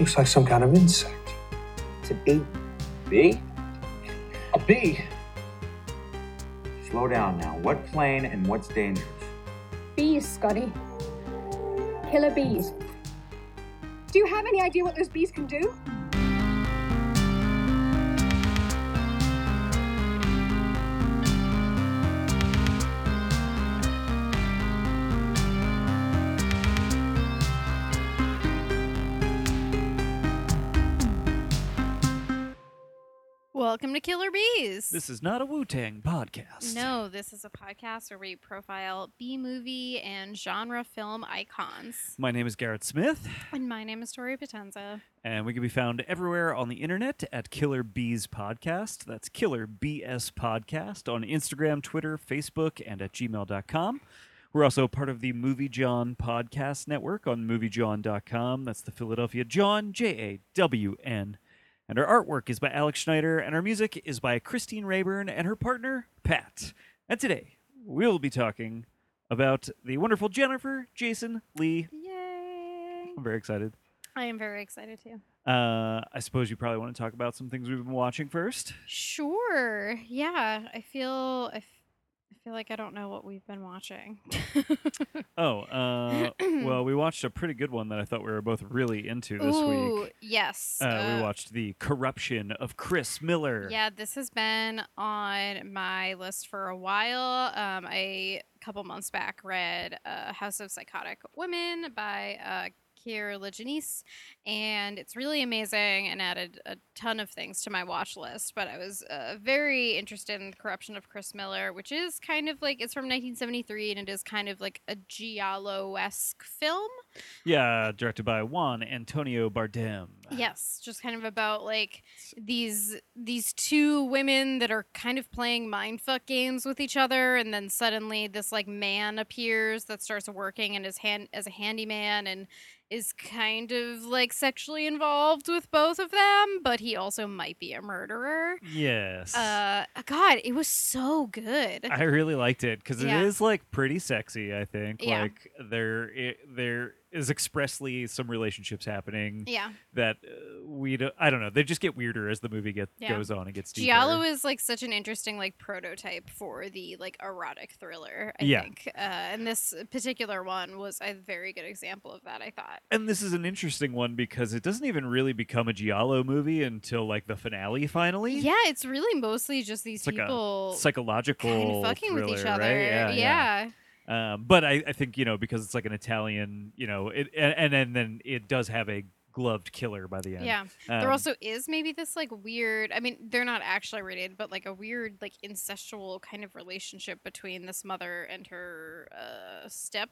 Looks like some kind of insect. It's a bee. Bee? A bee? Slow down now. What plane and what's dangerous? Bees, Scotty. Killer bees. Do you have any idea what those bees can do? Welcome to Killer Bees. This is not a Wu Tang podcast. no, this is a podcast where we profile B movie and genre film icons. My name is Garrett Smith, And my name is Tori Potenza. and we can be found everywhere on the internet at Killer Bees Podcast. That's Killer BS Podcast on Instagram, Twitter, Facebook, and at gmail.com. We're also part of the Movie Jawn Podcast Network on moviejawn.com. That's the Philadelphia Jawn, J A W N. And our artwork is by Alex Schneider, and our music is by Christine Rayburn and her partner, Pat. And today, we'll be talking about the wonderful Jennifer Jason Lee. Yay! I'm very excited. I am very excited too. Uh, I suppose you probably want to talk about some things we've been watching first. Sure. Yeah, I feel I, I feel like I don't know what we've been watching. Oh, uh, well, we watched a pretty good one that I thought we were both really into this Ooh, week. yes. Uh, we watched The Corruption of Chris Miller. Yeah, this has been on my list for a while. Um, I, a couple months back, read uh, House of Psychotic Women by Kier-La Janisse, and it's really amazing and added a ton of things to my watch list. But I was uh, very interested in The Corruption of Chris Miller, which is kind of like it's from 1973 and it is kind of like a Giallo esque film. Yeah, directed by Juan Antonio Bardem. Yes, just kind of about like these these two women that are kind of playing mindfuck games with each other, and then suddenly this like man appears that starts working and is hand as a handyman and is kind of like sexually involved with both of them, but he also might be a murderer. Yes. Uh, God, it was so good. I really liked it because Yeah. it is like pretty sexy. I think Yeah. like there it, there is expressly some relationships happening yeah, that uh, we do, I don't know they just get weirder as the movie get Yeah. goes on and gets deeper. Giallo is like such an interesting like prototype for the like erotic thriller. I Yeah. think, uh, and this particular one was a very good example of that. I thought. and this is an interesting one because it doesn't even really become a Giallo movie until like the finale finally. Yeah, it's really mostly just these It's like people a psychological kind of fucking with each other. right? Yeah, yeah. Um, but I, I think you know because it's like an Italian, you know, it and and, then it does have a gloved killer by the end. Yeah. there Um, also is maybe this like weird. I mean, they're not actually related, but like a weird like incestual kind of relationship between this mother and her uh, stepdaughter.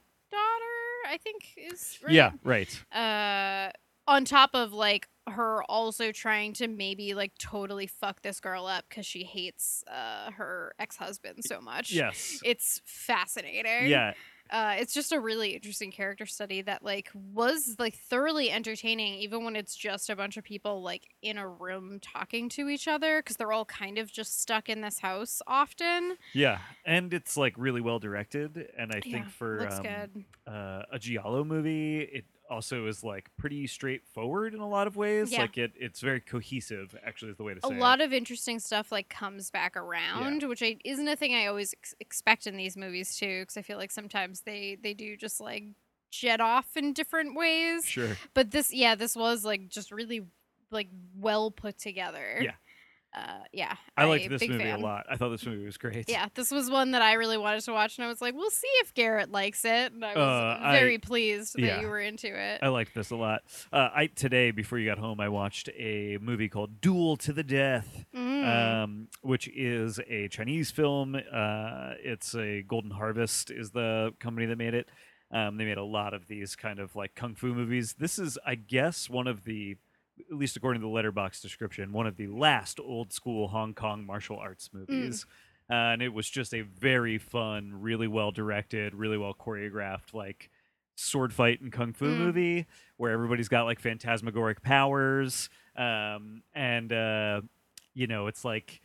I think is right. Yeah, right. uh on top of like her also trying to maybe like totally fuck this girl up because she hates uh her ex-husband so much. Yes. it's fascinating. Yeah, uh it's just a really interesting character study that like was like thoroughly entertaining even when it's just a bunch of people like in a room talking to each other because they're all kind of just stuck in this house often. Yeah, and it's like really well directed, and I think for um, uh, a giallo movie, it also is like pretty straightforward in a lot of ways. Yeah. Like it, it's very cohesive. Actually, is the way to say it. A lot of interesting stuff like comes back around which I, isn't a thing i always ex- expect in these movies too because i feel like sometimes they they do just like jet off in different ways Sure. but this yeah this was like just really like well put together Yeah. Uh yeah I liked a this big movie fan. a lot. I thought this movie was great. yeah this was one that i really wanted to watch and i was like we'll see if garrett likes it and i was Uh, I- very pleased that yeah. you were into it I liked this a lot. Uh, I today before you got home, I watched a movie called Duel to the Death. Mm. um, which is a Chinese film. Uh, it's a Golden Harvest is the company that made it. Um, they made a lot of these kind of like kung fu movies. This is, I guess, one of the, at least according to the Letterboxd description, one of the last old school Hong Kong martial arts movies. Uh, and it was just a very fun, really well directed, really well choreographed, like sword fight and kung fu Mm. movie where everybody's got like phantasmagoric powers. Um, and uh, you know, it's like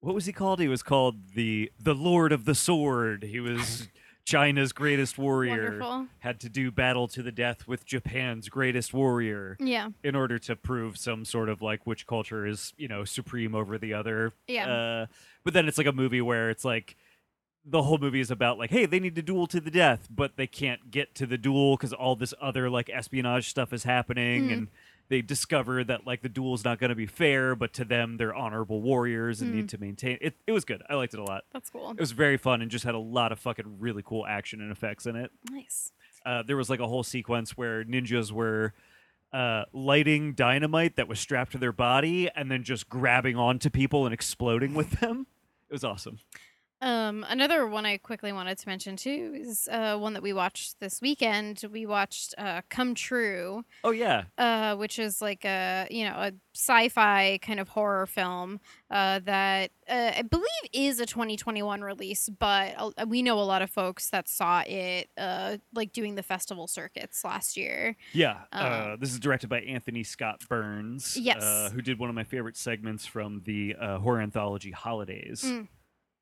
what was he called? He was called the the Lord of the Sword. He was China's greatest warrior Wonderful. had to do battle to the death with Japan's greatest warrior Yeah. in order to prove some sort of like which culture is you know supreme over the other. Yeah. Uh, but then it's like a movie where it's like the whole movie is about like, hey, they need to duel to the death, but they can't get to the duel because all this other like espionage stuff is happening, Mhm. and they discover that like the duel's not going to be fair, but to them they're honorable warriors and Mm. need to maintain it. It was good. I liked it a lot. That's cool. It was very fun and just had a lot of fucking really cool action and effects in it. Nice. Uh, there was like a whole sequence where ninjas were uh, lighting dynamite that was strapped to their body and then just grabbing onto people and exploding with them. It was awesome. Um, another one I quickly wanted to mention too is uh, one that we watched this weekend. We watched uh, Come True, Oh yeah, uh, which is like a you know a sci-fi kind of horror film uh, that uh, I believe is a 2021 release, but uh, we know a lot of folks that saw it uh, like doing the festival circuits last year. yeah. Uh, Uh, this is directed by Anthony Scott Burns. Yes. uh, who did one of my favorite segments from the uh, horror anthology Holidays. Mm.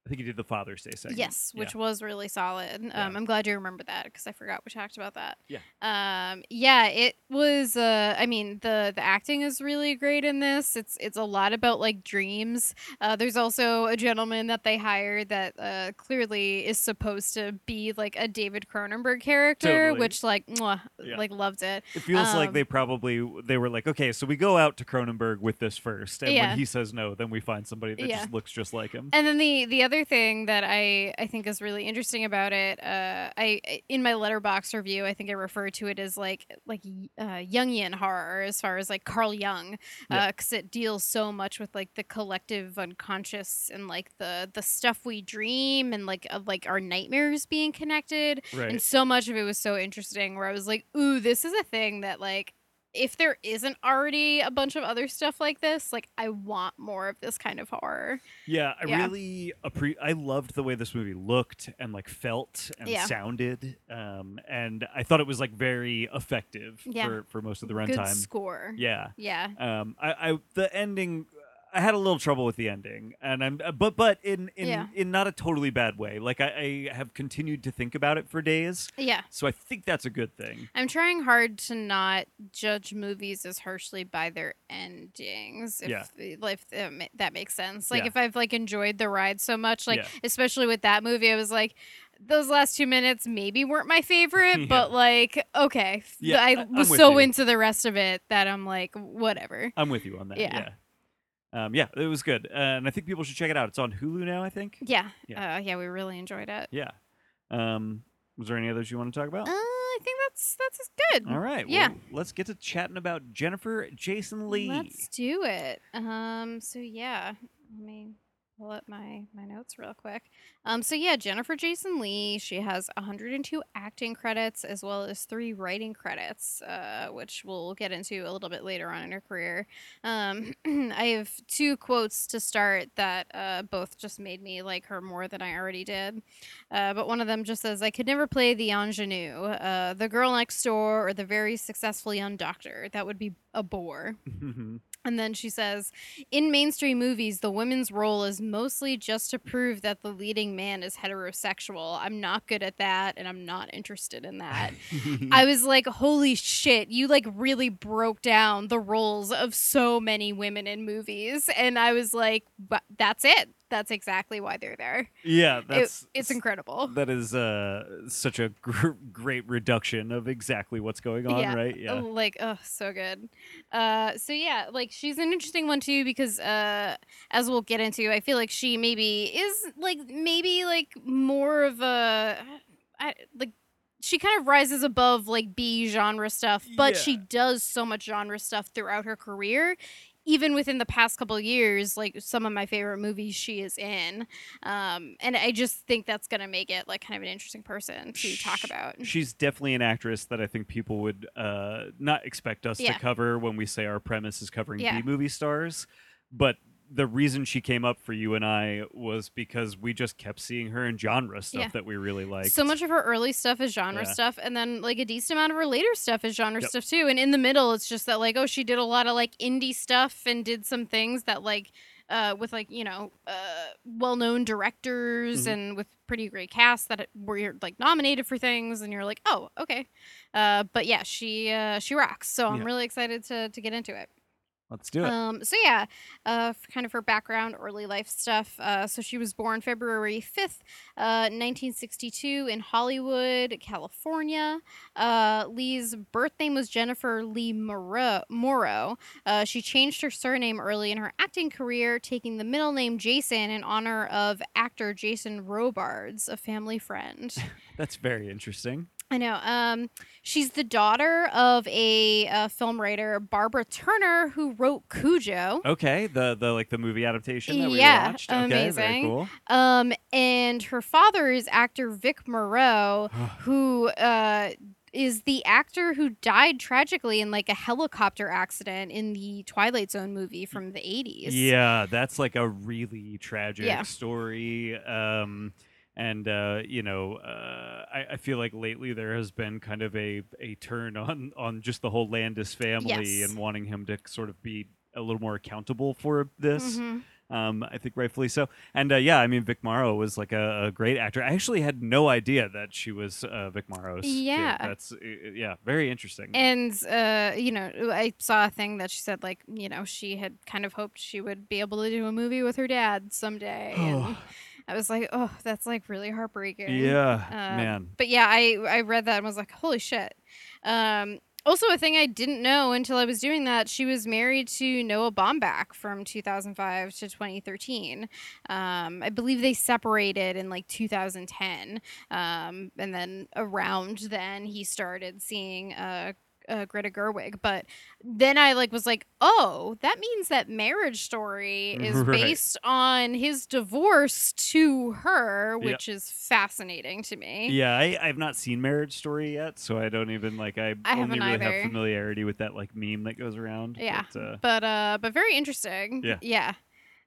I think he did the Father's Day segment. Yes, Yeah. which was really solid. Um, Yeah. I'm glad you remember that because I forgot we talked about that. Yeah. Um, yeah, it was. Uh, I mean, the the acting is really great in this. It's it's a lot about like dreams. Uh, there's also a gentleman that they hired that uh, clearly is supposed to be like a David Cronenberg character, Totally. which like mwah, Yeah. like loved it. It feels like Um, they probably they were like, okay, so we go out to Cronenberg with this first, and Yeah. when he says no, then we find somebody that Yeah. just looks just like him. And then the the other thing that I I think is really interesting about it, uh, I in my Letterboxd review, I think I refer to it as like like uh, Jungian horror, as far as like Carl Jung, Yeah. because it deals so much with like the collective unconscious and like the the stuff we dream and like of like our nightmares being connected. right. And so much of it was so interesting, where I was like, ooh, this is a thing that like. If there isn't already a bunch of other stuff like this, like I want more of this kind of horror. Yeah, I Yeah. really appre- I loved the way this movie looked and like felt and Yeah. sounded, um, and I thought it was like very effective Yeah. for for most of the Good runtime. score. Yeah, Yeah. um, I, I the ending. I had a little trouble with the ending, and I'm uh, but but in in Yeah. in not a totally bad way. Like I, I have continued to think about it for days, Yeah. so I think that's a good thing. I'm trying hard to not judge movies as harshly by their endings. If, Yeah. If that that makes sense. Like Yeah. if I've like enjoyed the ride so much, like Yeah. especially with that movie, I was like, those last two minutes maybe weren't my favorite, Yeah. but like okay, Yeah, I I- was so you. into the rest of it that I'm like whatever. I'm with you on that. Yeah. Yeah, um, yeah, it was good, uh, and I think people should check it out. It's on Hulu now, I think. Yeah. Yeah. Uh, yeah, we really enjoyed it. Yeah. Um, was there any others you want to talk about? Uh, I think that's that's good. All right. Yeah. Well, let's get to chatting about Jennifer Jason Lee. Let's do it. Um. So yeah, let me pull up my my notes real quick. Um. So yeah, Jennifer Jason Lee. She has 102 acting credits as well as three writing credits, uh, which we'll get into a little bit later on in her career. Um. I have two quotes to start that uh, both just made me like her more than I already did. Uh, but one of them just says, "I could never play the ingenue, uh, the girl next door, or the very successful young doctor. That would be a bore." And then she says, in mainstream movies, the women's role is mostly just to prove that the leading man is heterosexual. I'm not good at that, and I'm not interested in that. I was like, holy shit, you like really broke down the roles of so many women in movies. And I was like, but that's it. That's exactly why they're there. yeah, It- that's it's incredible. That is uh, such a gr- great reduction of exactly what's going on, Yeah. right? Yeah. Like, oh, so good. Uh, so yeah, like she's an interesting one too because, uh, as we'll get into, I feel like she maybe is like maybe like more of a, I like. She kind of rises above like B genre stuff, but she does so much genre stuff throughout her career. Even within the past couple of years, like some of my favorite movies she is in, um, and I just think that's gonna make it like kind of an interesting person to talk about. She's definitely an actress that I think people would uh, not expect us Yeah. to cover when we say our premise is covering Yeah. B movie stars. But the reason she came up for you and I was because we just kept seeing her in genre stuff Yeah. that we really liked. So much of her early stuff is genre Yeah. stuff, and then like a decent amount of her later stuff is genre Yep. stuff too. And in the middle, it's just that like, oh, she did a lot of like indie stuff and did some things that like uh, with like you know uh, well-known directors Mhm. and with pretty great casts that were like nominated for things, and you're like, oh, okay. Uh, but yeah, she uh, she rocks. So I'm Yeah. really excited to to get into it. Let's do it. Um, so yeah, uh, kind of her background, early life stuff. Uh, so she was born February fifth, uh, nineteen sixty-two, in Hollywood, California. Uh, Lee's birth name was Jennifer Lee Morrow. Morrow. Uh, she changed her surname early in her acting career, taking the middle name Jason in honor of actor Jason Robards, a family friend. That's very interesting. I know. Um, she's the daughter of a uh, film writer, Barbara Turner, who wrote Cujo. Okay, the the like the movie adaptation that we Yeah, watched. Okay, very cool. Um, and her father is actor Vic Morrow, who uh, is the actor who died tragically in like a helicopter accident in the Twilight Zone movie from the 80s. Yeah, that's like a really tragic Yeah. story. Um, and uh, you know, uh, I, I feel like lately there has been kind of a a turn on on just the whole Landis family Yes. and wanting him to sort of be a little more accountable for this. Mhm. Um, I think rightfully so. And uh, yeah, I mean, Vic Morrow was like a, a great actor. I actually had no idea that she was uh, Vic Morrow's. kid. Yeah. that's uh, yeah, very interesting. And uh, you know, I saw a thing that she said like, you know, she had kind of hoped she would be able to do a movie with her dad someday. and I was like, oh, that's like really heartbreaking. yeah, Uh, man. But yeah, I I read that and was like, holy shit. Um, also, a thing I didn't know until I was doing that, she was married to Noah Baumbach from 2005 to 2013. Um, I believe they separated in like 2010, um, and then around then he started seeing uh, uh, Greta Gerwig. But then I like was like, oh, that means that Marriage Story is Right. based on his divorce to her, Yep. which is fascinating to me. Yeah, I, I've not seen Marriage Story yet, so I don't even like I, I only really either. have familiarity with that like meme that goes around. Yeah. but, uh, but uh but very interesting Yeah. yeah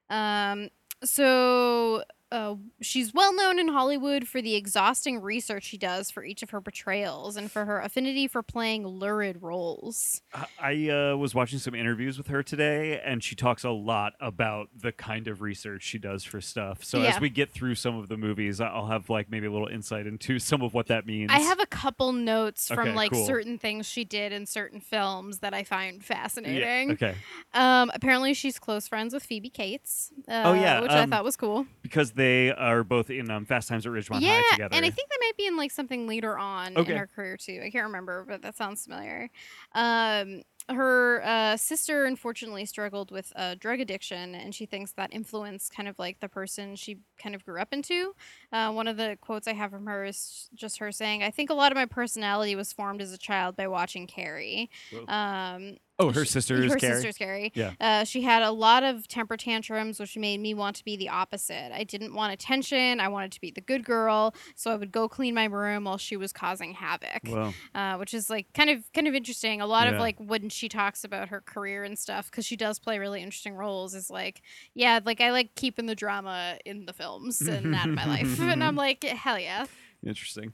um so uh, she's well known in Hollywood for the exhausting research she does for each of her portrayals and for her affinity for playing lurid roles. I- I uh, was watching some interviews with her today, and she talks a lot about the kind of research she does for stuff. So Yeah. as we get through some of the movies, I- I'll have like maybe a little insight into some of what that means. I have a couple notes from Okay, like cool. certain things she did in certain films that I find Yeah, fascinating. okay, Um, apparently she's close friends with Phoebe Cates. Uh, Oh, yeah, which I um, thought was cool. because they are both in um, Fast Times at Ridgemont yeah, High together. and I think they might be in like something later on Okay. in her career too. I can't remember, but that sounds familiar. Um, her uh, sister unfortunately struggled with uh, drug addiction, and she thinks that influenced kind of like the person she kind of grew up into. Uh, one of the quotes I have from her is just her saying, "I think a lot of my personality was formed as a child by watching Carrie." Whoa. Um, oh, her sister is her Carrie. sister's Carrie. Yeah. Uh, she had a lot of temper tantrums, which made me want to be the opposite. I didn't want attention. I wanted to be the good girl, so I would go clean my room while she was causing havoc. Well, Uh, which is like kind of kind of interesting. A lot of like when she talks about her career and stuff, because she does play really interesting roles. Is like, yeah, like I like keeping the drama in the films and that in my life, and I'm like, hell yeah. interesting.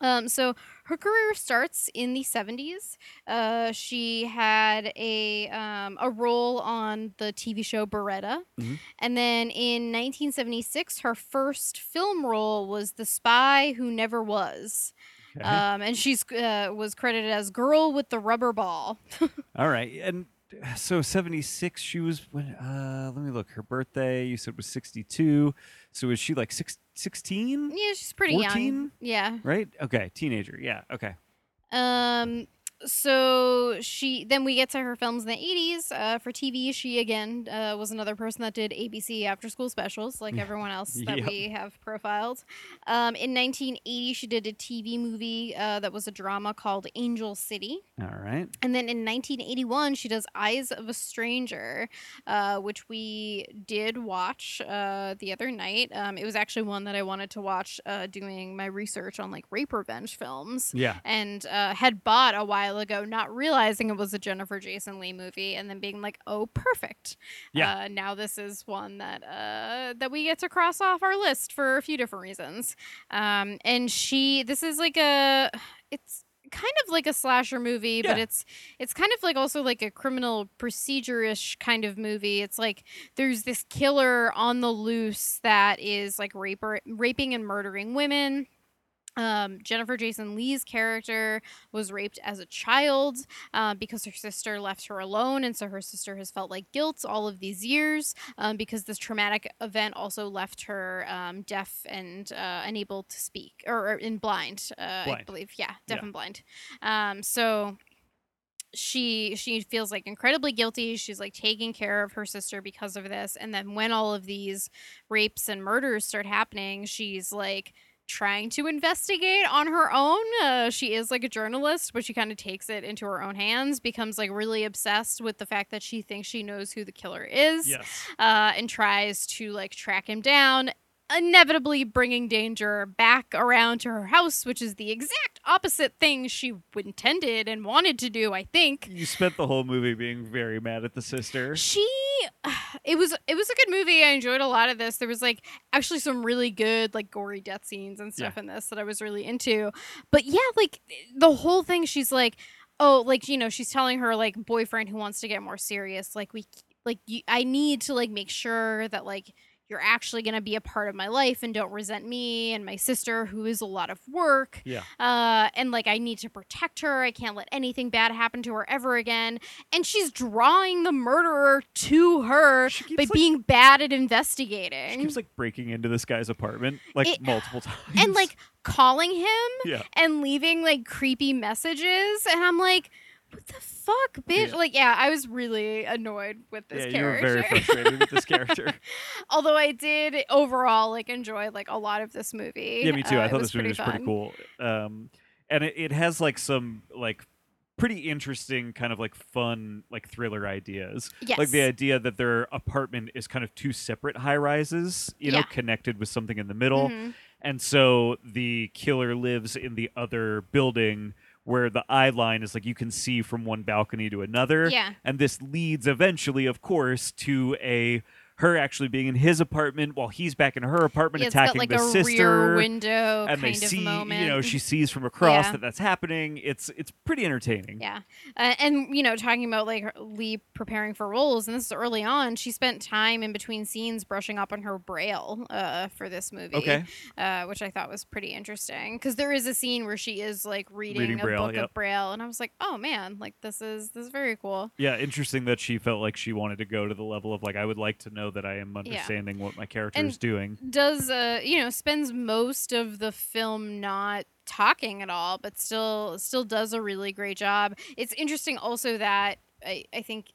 Um, so her career starts in the 70s. Uh, she had a um, a role on the TV show Baretta, Mhm. and then in 1976, her first film role was The Spy Who Never Was. Okay. Um, and she's uh, was credited as Girl with the Rubber Ball. All right, and so seventy six. She was when? Uh, let me look. Her birthday you said was sixty two. So is she like six, 16? yeah, she's pretty young. 14? Yeah. Right? Okay, teenager. Yeah. Okay. Um. So she then we get to her films in the 80s. Uh, for TV, she again uh, was another person that did ABC after school specials, like everyone else that Yep. we have profiled. Um, in 1980, she did a TV movie uh, that was a drama called Angel City. All right. And then in 1981, she does Eyes of a Stranger, uh, which we did watch uh, the other night. Um, it was actually one that I wanted to watch uh, doing my research on like rape revenge films Yeah. and uh, had bought a while ago, not realizing it was a Jennifer Jason Lee movie, and then being like, "Oh, perfect! Yeah. Uh, now this is one that uh, that we get to cross off our list for a few different reasons." Um, and she, this is like a, it's kind of like a slasher movie, but it's it's kind of like also like a criminal procedure-ish kind of movie. It's like there's this killer on the loose that is like raper, raping and murdering women. Um, Jennifer Jason Lee's character was raped as a child uh, because her sister left her alone, and so her sister has felt like guilt all of these years um, because this traumatic event also left her um, deaf and uh, unable to speak, or, or in blind, uh, I believe. Yeah, deaf Yeah. and blind. Um, so she she feels like incredibly guilty she's like taking care of her sister because of this and then when all of these rapes and murders start happening she's like trying to investigate on her own uh, she is like a journalist but she kind of takes it into her own hands becomes like really obsessed with the fact that she thinks she knows who the killer is Yes. uh, and tries to like track him down, inevitably bringing danger back around to her house, which is the exact opposite thing she intended and wanted to do. I think You spent the whole movie being very mad at the sister. she, it was it was a good movie. I enjoyed a lot of this. There was like actually some really good like gory death scenes and stuff in this that I was really into. But yeah, like the whole thing, she's like. Oh, like you know, she's telling her like boyfriend who wants to get more serious. Like we, like you, I need to like make sure that like you're actually going to be a part of my life and don't resent me and my sister who is a lot of work Yeah. uh and like i need to protect her i can't let anything bad happen to her ever again and she's drawing the murderer to her keeps, by like- being bad at investigating She keeps like breaking into this guy's apartment like It- multiple times. and like calling him yeah. and leaving like creepy messages and i'm like what the fuck bitch Yeah. like yeah i was really annoyed with this yeah, you were character very frustrated with this character. although i did overall like enjoy like a lot of this movie Yeah, me too. Uh, I thought this movie was pretty cool. Um, and it, it has like some like pretty interesting kind of like fun like thriller ideas. yes Like the idea that their apartment is kind of two separate high rises, you know, connected with something in the middle. Mhm. And so the killer lives in the other building where the eye line is like you can see from one balcony to another. yeah And this leads eventually, of course, to a her actually being in his apartment while he's back in her apartment Yeah, attacking like the sister. window and they see, moment. you know, she sees from across Yeah. that that's happening. It's it's pretty entertaining. Yeah, uh, and you know, talking about like Lee preparing for roles, and this is early on. She spent time in between scenes brushing up on her braille uh, for this movie. Okay. uh, which I thought was pretty interesting because there is a scene where she is like reading, Reading a Braille, book yep. of braille, and I was like, oh man, like this is this is very cool. Yeah, interesting that she felt like she wanted to go to the level of like I would like to know that I am Yeah. understanding what my character And- is doing. Does uh you know spends most of the film not talking at all, but still still does a really great job. It's interesting also that I, I think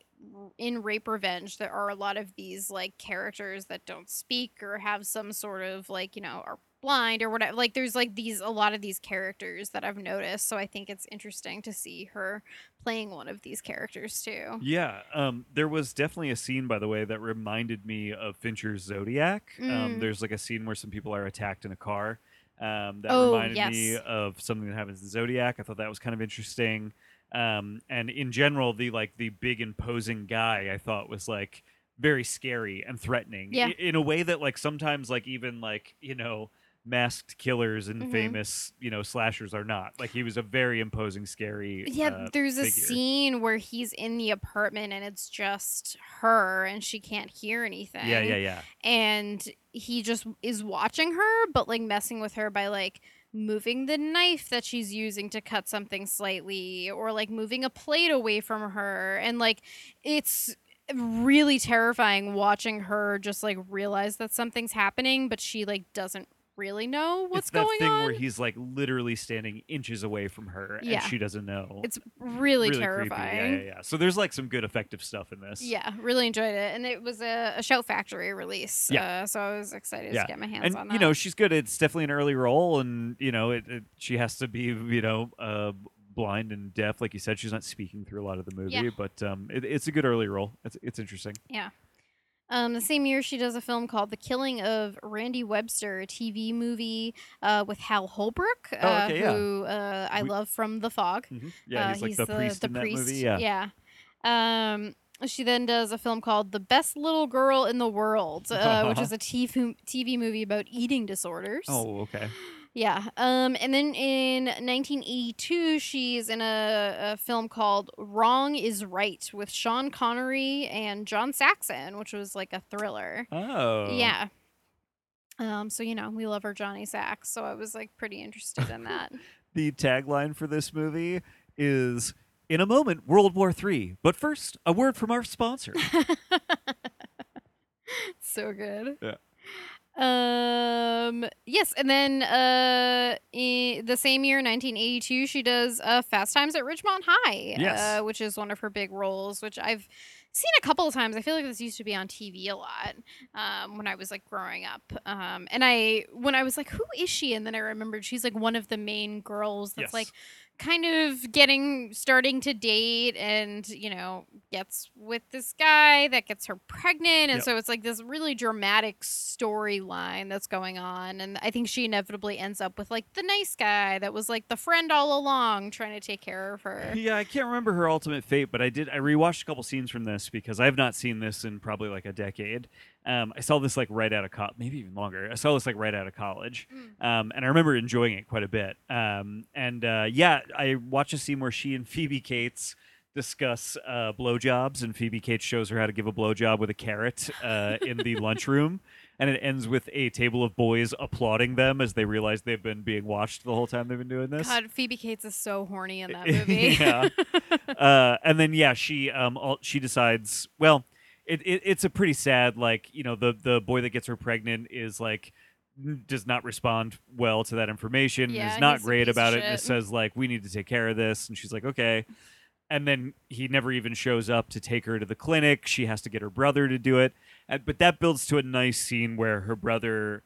in rape revenge there are a lot of these like characters that don't speak or have some sort of like you know are blind or whatever like there's like these a lot of these characters that i've noticed so i think it's interesting to see her playing one of these characters too Yeah, um, there was definitely a scene, by the way, that reminded me of Fincher's Zodiac. Um, Mm. there's like a scene where some people are attacked in a car. Um, that Oh, reminded me of something that happens in Zodiac. I thought that was kind of interesting. Um, and in general, the like the big imposing guy, I thought was like very scary and threatening. Yeah. in a way that like sometimes like even like you know masked killers and Mhm. famous you know slashers are not. Like he was a very imposing, scary. Yeah, uh, there's a figure. scene where he's in the apartment and it's just her and she can't hear anything. Yeah, yeah, yeah. And he just is watching her, but like messing with her by like moving the knife that she's using to cut something slightly or like moving a plate away from her. And like it's really terrifying watching her just like realize that something's happening, but she like doesn't really know what's it's that going thing on. where he's like literally standing inches away from her Yeah. and she doesn't know. it's really, creepy. terrifying. Yeah, yeah, yeah. So there's like some good effective stuff in this. Yeah, really enjoyed it, and it was a, a Shout Factory release. Yeah. uh, so I was excited Yeah. to get my hands And on that. you know she's good. It's definitely an early role, and you know it, it, she has to be you know uh, blind and deaf, like you said. She's not speaking through a lot of the movie, Yeah. but um, it, it's a good early role. It's it's interesting. Um, the same year she does a film called The Killing of Randy Webster, a TV movie uh, with Hal Holbrook, uh, Oh, okay, yeah. who uh, I We- love from The Fog. Yeah, Uh, he's like the, priest in that priest. movie. Yeah. Um, she then does a film called The Best Little Girl in the World, uh, which is a TV, TV movie about eating disorders. Oh, okay. Yeah. Um, and then in 1982, she's in a, a film called Wrong is Right with Sean Connery and John Saxon, which was like a thriller. Oh. Yeah. Um, so you know, we love our Johnny Sax, so I was like pretty interested in that. The tagline for this movie is In a moment, World War III. But first, a word from our sponsor. so good. Yeah. Um. Yes, and then uh, the same year, 1982, she does uh, Fast Times at Ridgemont High. Yes. Uh, which is one of her big roles, which I've seen a couple of times. I feel like this used to be on TV a lot um, when I was like growing up. Um, and I when I was like, who is she? And then I remembered she's like one of the main girls that's Yes. like kind of getting starting to date and you know gets with this guy that gets her pregnant and Yep. so it's like this really dramatic storyline that's going on and i think she inevitably ends up with like the nice guy that was like the friend all along trying to take care of her Yeah, I can't remember her ultimate fate, but I did. I rewatched a couple scenes from this because I have not seen this in probably like a decade. Um, I saw this like right out of college, maybe even longer. I saw this like right out of college, um, and I remember enjoying it quite a bit. Um, and uh, yeah, I watched a scene where she and Phoebe Cates discuss uh, blowjobs, and Phoebe Cates shows her how to give a blowjob with a carrot uh, in the lunchroom. And it ends with a table of boys applauding them as they realize they've been being watched the whole time they've been doing this. god phoebe cates is so horny in that movie yeah. uh, and then yeah, she um all, she decides. Well, it, it it's a pretty sad like you know the the boy that gets her pregnant is like does not respond well to that information Yeah, is not great about it and it says like we need to take care of this and she's like okay. And then he never even shows up to take her to the clinic. She has to get her brother to do it. And, but that builds to a nice scene where her brother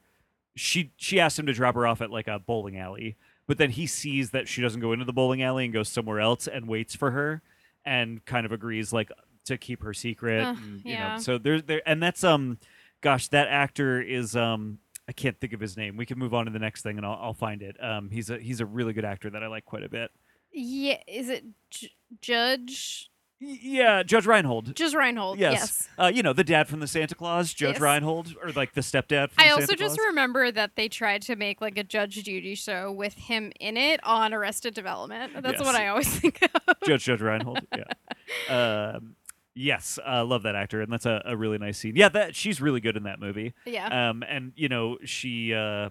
she she asked him to drop her off at like a bowling alley but then he sees that she doesn't go into the bowling alley and goes somewhere else and waits for her and kind of agrees like to keep her secret Ugh, and, you yeah. know so there's there and that's um gosh that actor is um I can't think of his name. We can move on to the next thing, and I'll, I'll find it. Um, he's a he's a really good actor that I like quite a bit. yeah is it J- judge Yeah, Judge Reinhold. Judge Reinhold yes, yes. Uh, you know the dad from the Santa Claus, Judge Yes. Reinhold, or like the stepdad. From I the also Santa just Claus. remember that they tried to make like a Judge Judy show with him in it on Arrested Development. That's Yes. what I always think of. Judge Judge Reinhold. Yeah. Um, yes, I love that actor, and that's a, a really nice scene. Yeah, that she's really good in that movie. yeah. Um, and you know she uh,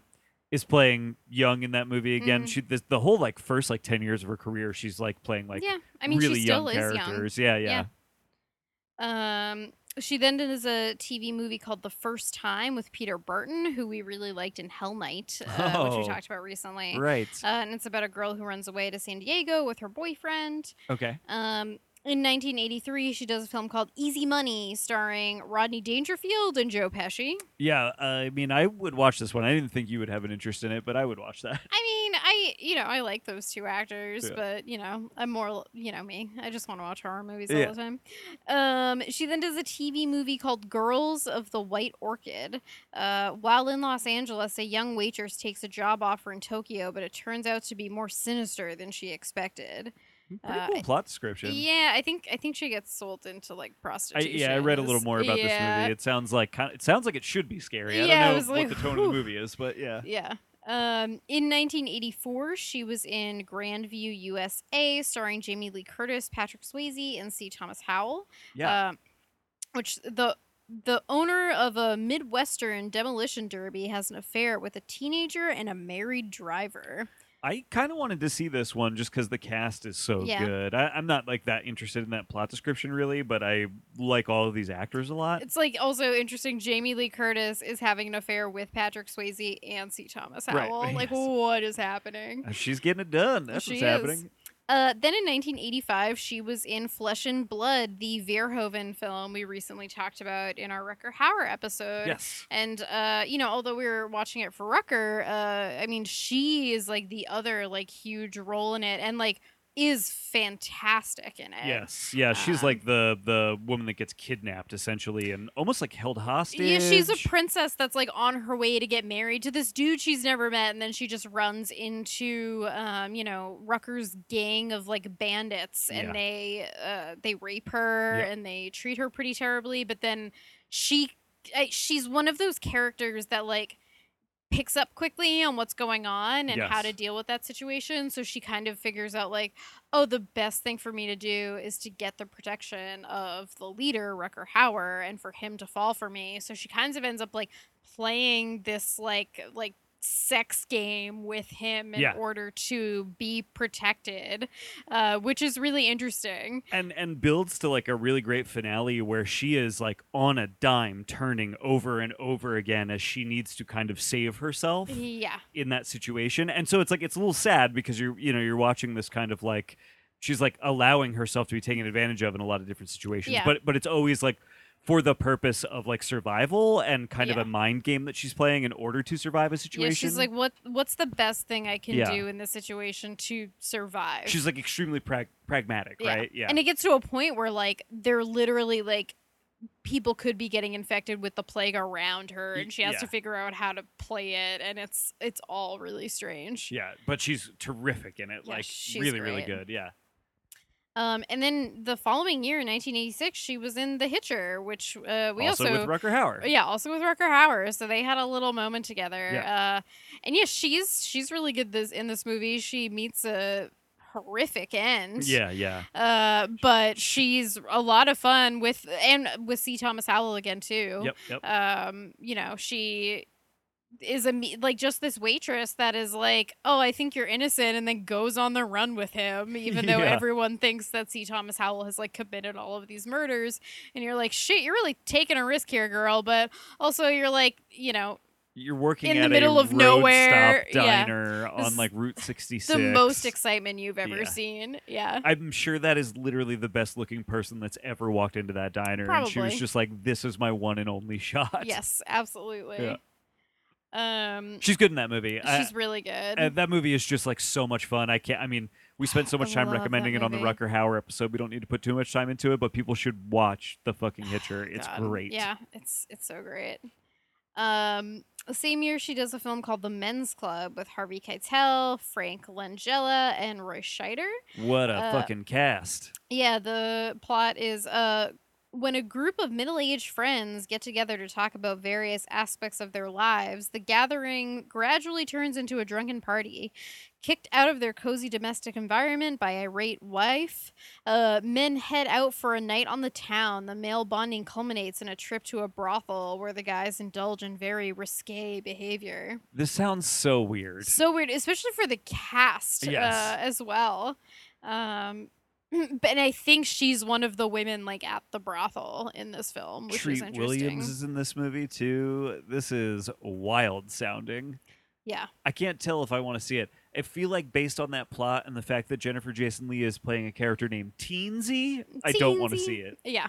is playing young in that movie again. Mhm. She the, the whole like first like ten years of her career, she's like playing like yeah. I mean, really she still young is young. characters. Yeah, yeah. Um, she then does a TV movie called The First Time with Peter Barton, who we really liked in Hell Night, uh, which we Oh. talked about recently. Right. Uh, and it's about a girl who runs away to San Diego with her boyfriend. okay. Um, in 1983, she does a film called Easy Money, starring Rodney Dangerfield and Joe Pesci. Yeah, I mean, I would watch this one. I didn't think you would have an interest in it, but I would watch that. I mean, I you know I like those two actors, Yeah. but you know I'm more you know me. I just want to watch horror movies Yeah. all the time. Um, she then does a TV movie called Girls of the White Orchid. Uh, while in Los Angeles, a young waitress takes a job offer in Tokyo, but it turns out to be more sinister than she expected. Pretty Uh, cool plot description. Yeah, I think I think she gets sold into like I, prostitution. yeah, I read a little more about this movie. It sounds like it sounds like it should be scary. I Yeah, don't know what the tone of the movie is, but yeah. Yeah. Um, in 1984, she was in Grandview, USA, starring Jamie Lee Curtis, Patrick Swayze, and C. Thomas Howell. Yeah. Um, which the the owner of a Midwestern demolition derby has an affair with a teenager and a married driver. I kind of wanted to see this one just because the cast is so Yeah. good. I, I'm not like that interested in that plot description really, but I like all of these actors a lot. It's like also interesting. Jamie Lee Curtis is having an affair with Patrick Swayze and C. Thomas Right, Howell. Like, yes. what is happening? Uh, She's getting it done. That's She what's is. happening. Uh, then in 1985, she was in Flesh and Blood, the Verhoeven film we recently talked about in our Rutger Hauer episode. Yes. And uh, you know, although we were watching it for Rutger, uh, I mean, she is like the other like huge role in it, and like is fantastic in it. Yes. Yeah. She's Um, like the the woman that gets kidnapped essentially and almost like held hostage. Yeah, she's a princess that's like on her way to get married to this dude she's never met, and then she just runs into, um, you know, Rutger's gang of like bandits, and Yeah. they uh, they rape her Yep. and they treat her pretty terribly. But then she, she's one of those characters that like picks up quickly on what's going on and how to deal with that situation. So she kind of figures out like, oh, the best thing for me to do is to get the protection of the leader, Rutger Hauer, and for him to fall for me. So she kind of ends up like playing this like like sex game with him in Yeah. order to be protected, uh, which is really interesting. and and builds to like a really great finale where she is like on a dime turning over and over again as she needs to kind of save herself Yeah. in that situation and so it's like it's a little sad because you're you know you're watching this kind of like she's like allowing herself to be taken advantage of in a lot of different situations Yeah. but but it's always like for the purpose of like survival and kind of a mind game that she's playing in order to survive a situation Yeah, she's like, what? What's the best thing I can Yeah. do in this situation to survive? she's like extremely prag- pragmatic Yeah. right yeah And it gets to a point where like they're literally like people could be getting infected with the plague around her and she has yeah. to figure out how to play it and it's it's all really strange. yeah but she's terrific in it Yeah, like she's really really good yeah Um and then the following year in 1986 she was in The Hitcher which uh we also, also, with Rutger Hauer yeah, also with Rutger Hauer. So they had a little moment together. Yeah. Uh, and yeah, she's she's really good this in this movie. She meets a horrific end. yeah yeah Uh, but she's a lot of fun with and with C. Thomas Howell again too. yep yep Um, you know, she is a me- like just this waitress that is like, oh, I think you're innocent, and then goes on the run with him, even though everyone thinks that C. Thomas Howell has like committed all of these murders, and you're like, shit, you're really taking a risk here, girl. But also, you're like, you know, You're working in the middle of nowhere, yeah. diner This on like Route 66. the most excitement you've ever Yeah. seen. Yeah. I'm sure that is literally the best looking person that's ever walked into that diner, and she was just like, "This is my one and only shot." Yes, absolutely. Um, she's good in that movie. I- she's really good. uh, that movie is just like so much fun. I can't. I mean, we spent so much time recommending it on the. Rutger Hauer episode. We don't need to put too much time into it, but people should watch the fucking Hitcher. It's God, great. Yeah, it's it's so great. Um, the same year she does a film called The Men's Club with Harvey Keitel, Frank Langella, and Roy Scheider. What a Uh, fucking cast. Yeah, the plot is uh when a group of middle-aged friends get together to talk about various aspects of their lives, the gathering gradually turns into a drunken party. Kicked out of their cozy domestic environment by irate wife, uh, men head out for a night on the town. The male bonding culminates in a trip to a brothel where the guys indulge in very risque behavior. This sounds so weird. So weird, especially for the cast Yes. uh, as well. Um, Mm, and I think she's one of the women like at the brothel in this film, which is Treat interesting. Williams is in this movie too. This is wild sounding. yeah, I can't tell if I want to see it. I feel like based on that plot and the fact that Jennifer Jason Lee is playing a character named Teensy, I don't want to see it. yeah.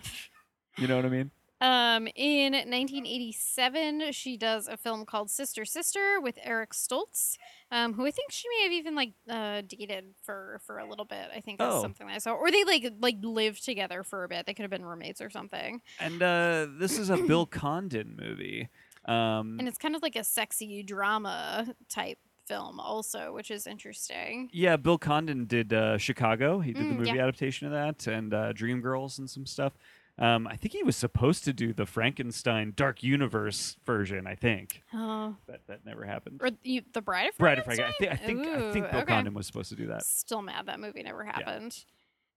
You know what I mean? Um, in 1987, she does a film called Sister Sister with Eric Stoltz, um, who I think she may have even like uh, dated for for a little bit. I think that's Oh. something I saw, or they like like lived together for a bit. They could have been roommates or something. And uh, this is a Bill Condon movie. Um, and it's kind of like a sexy drama type film also which is interesting yeah, Bill Condon did uh, Chicago. He did the Mm, movie yeah. adaptation of that, and uh, Dreamgirls and some stuff. Um, I think he was supposed to do the Frankenstein Dark Universe version. I think oh that that never happened. or you, the bride of Bride of Frankenstein? I think I think I think Bill okay. Condon was supposed to do that. still mad that movie never happened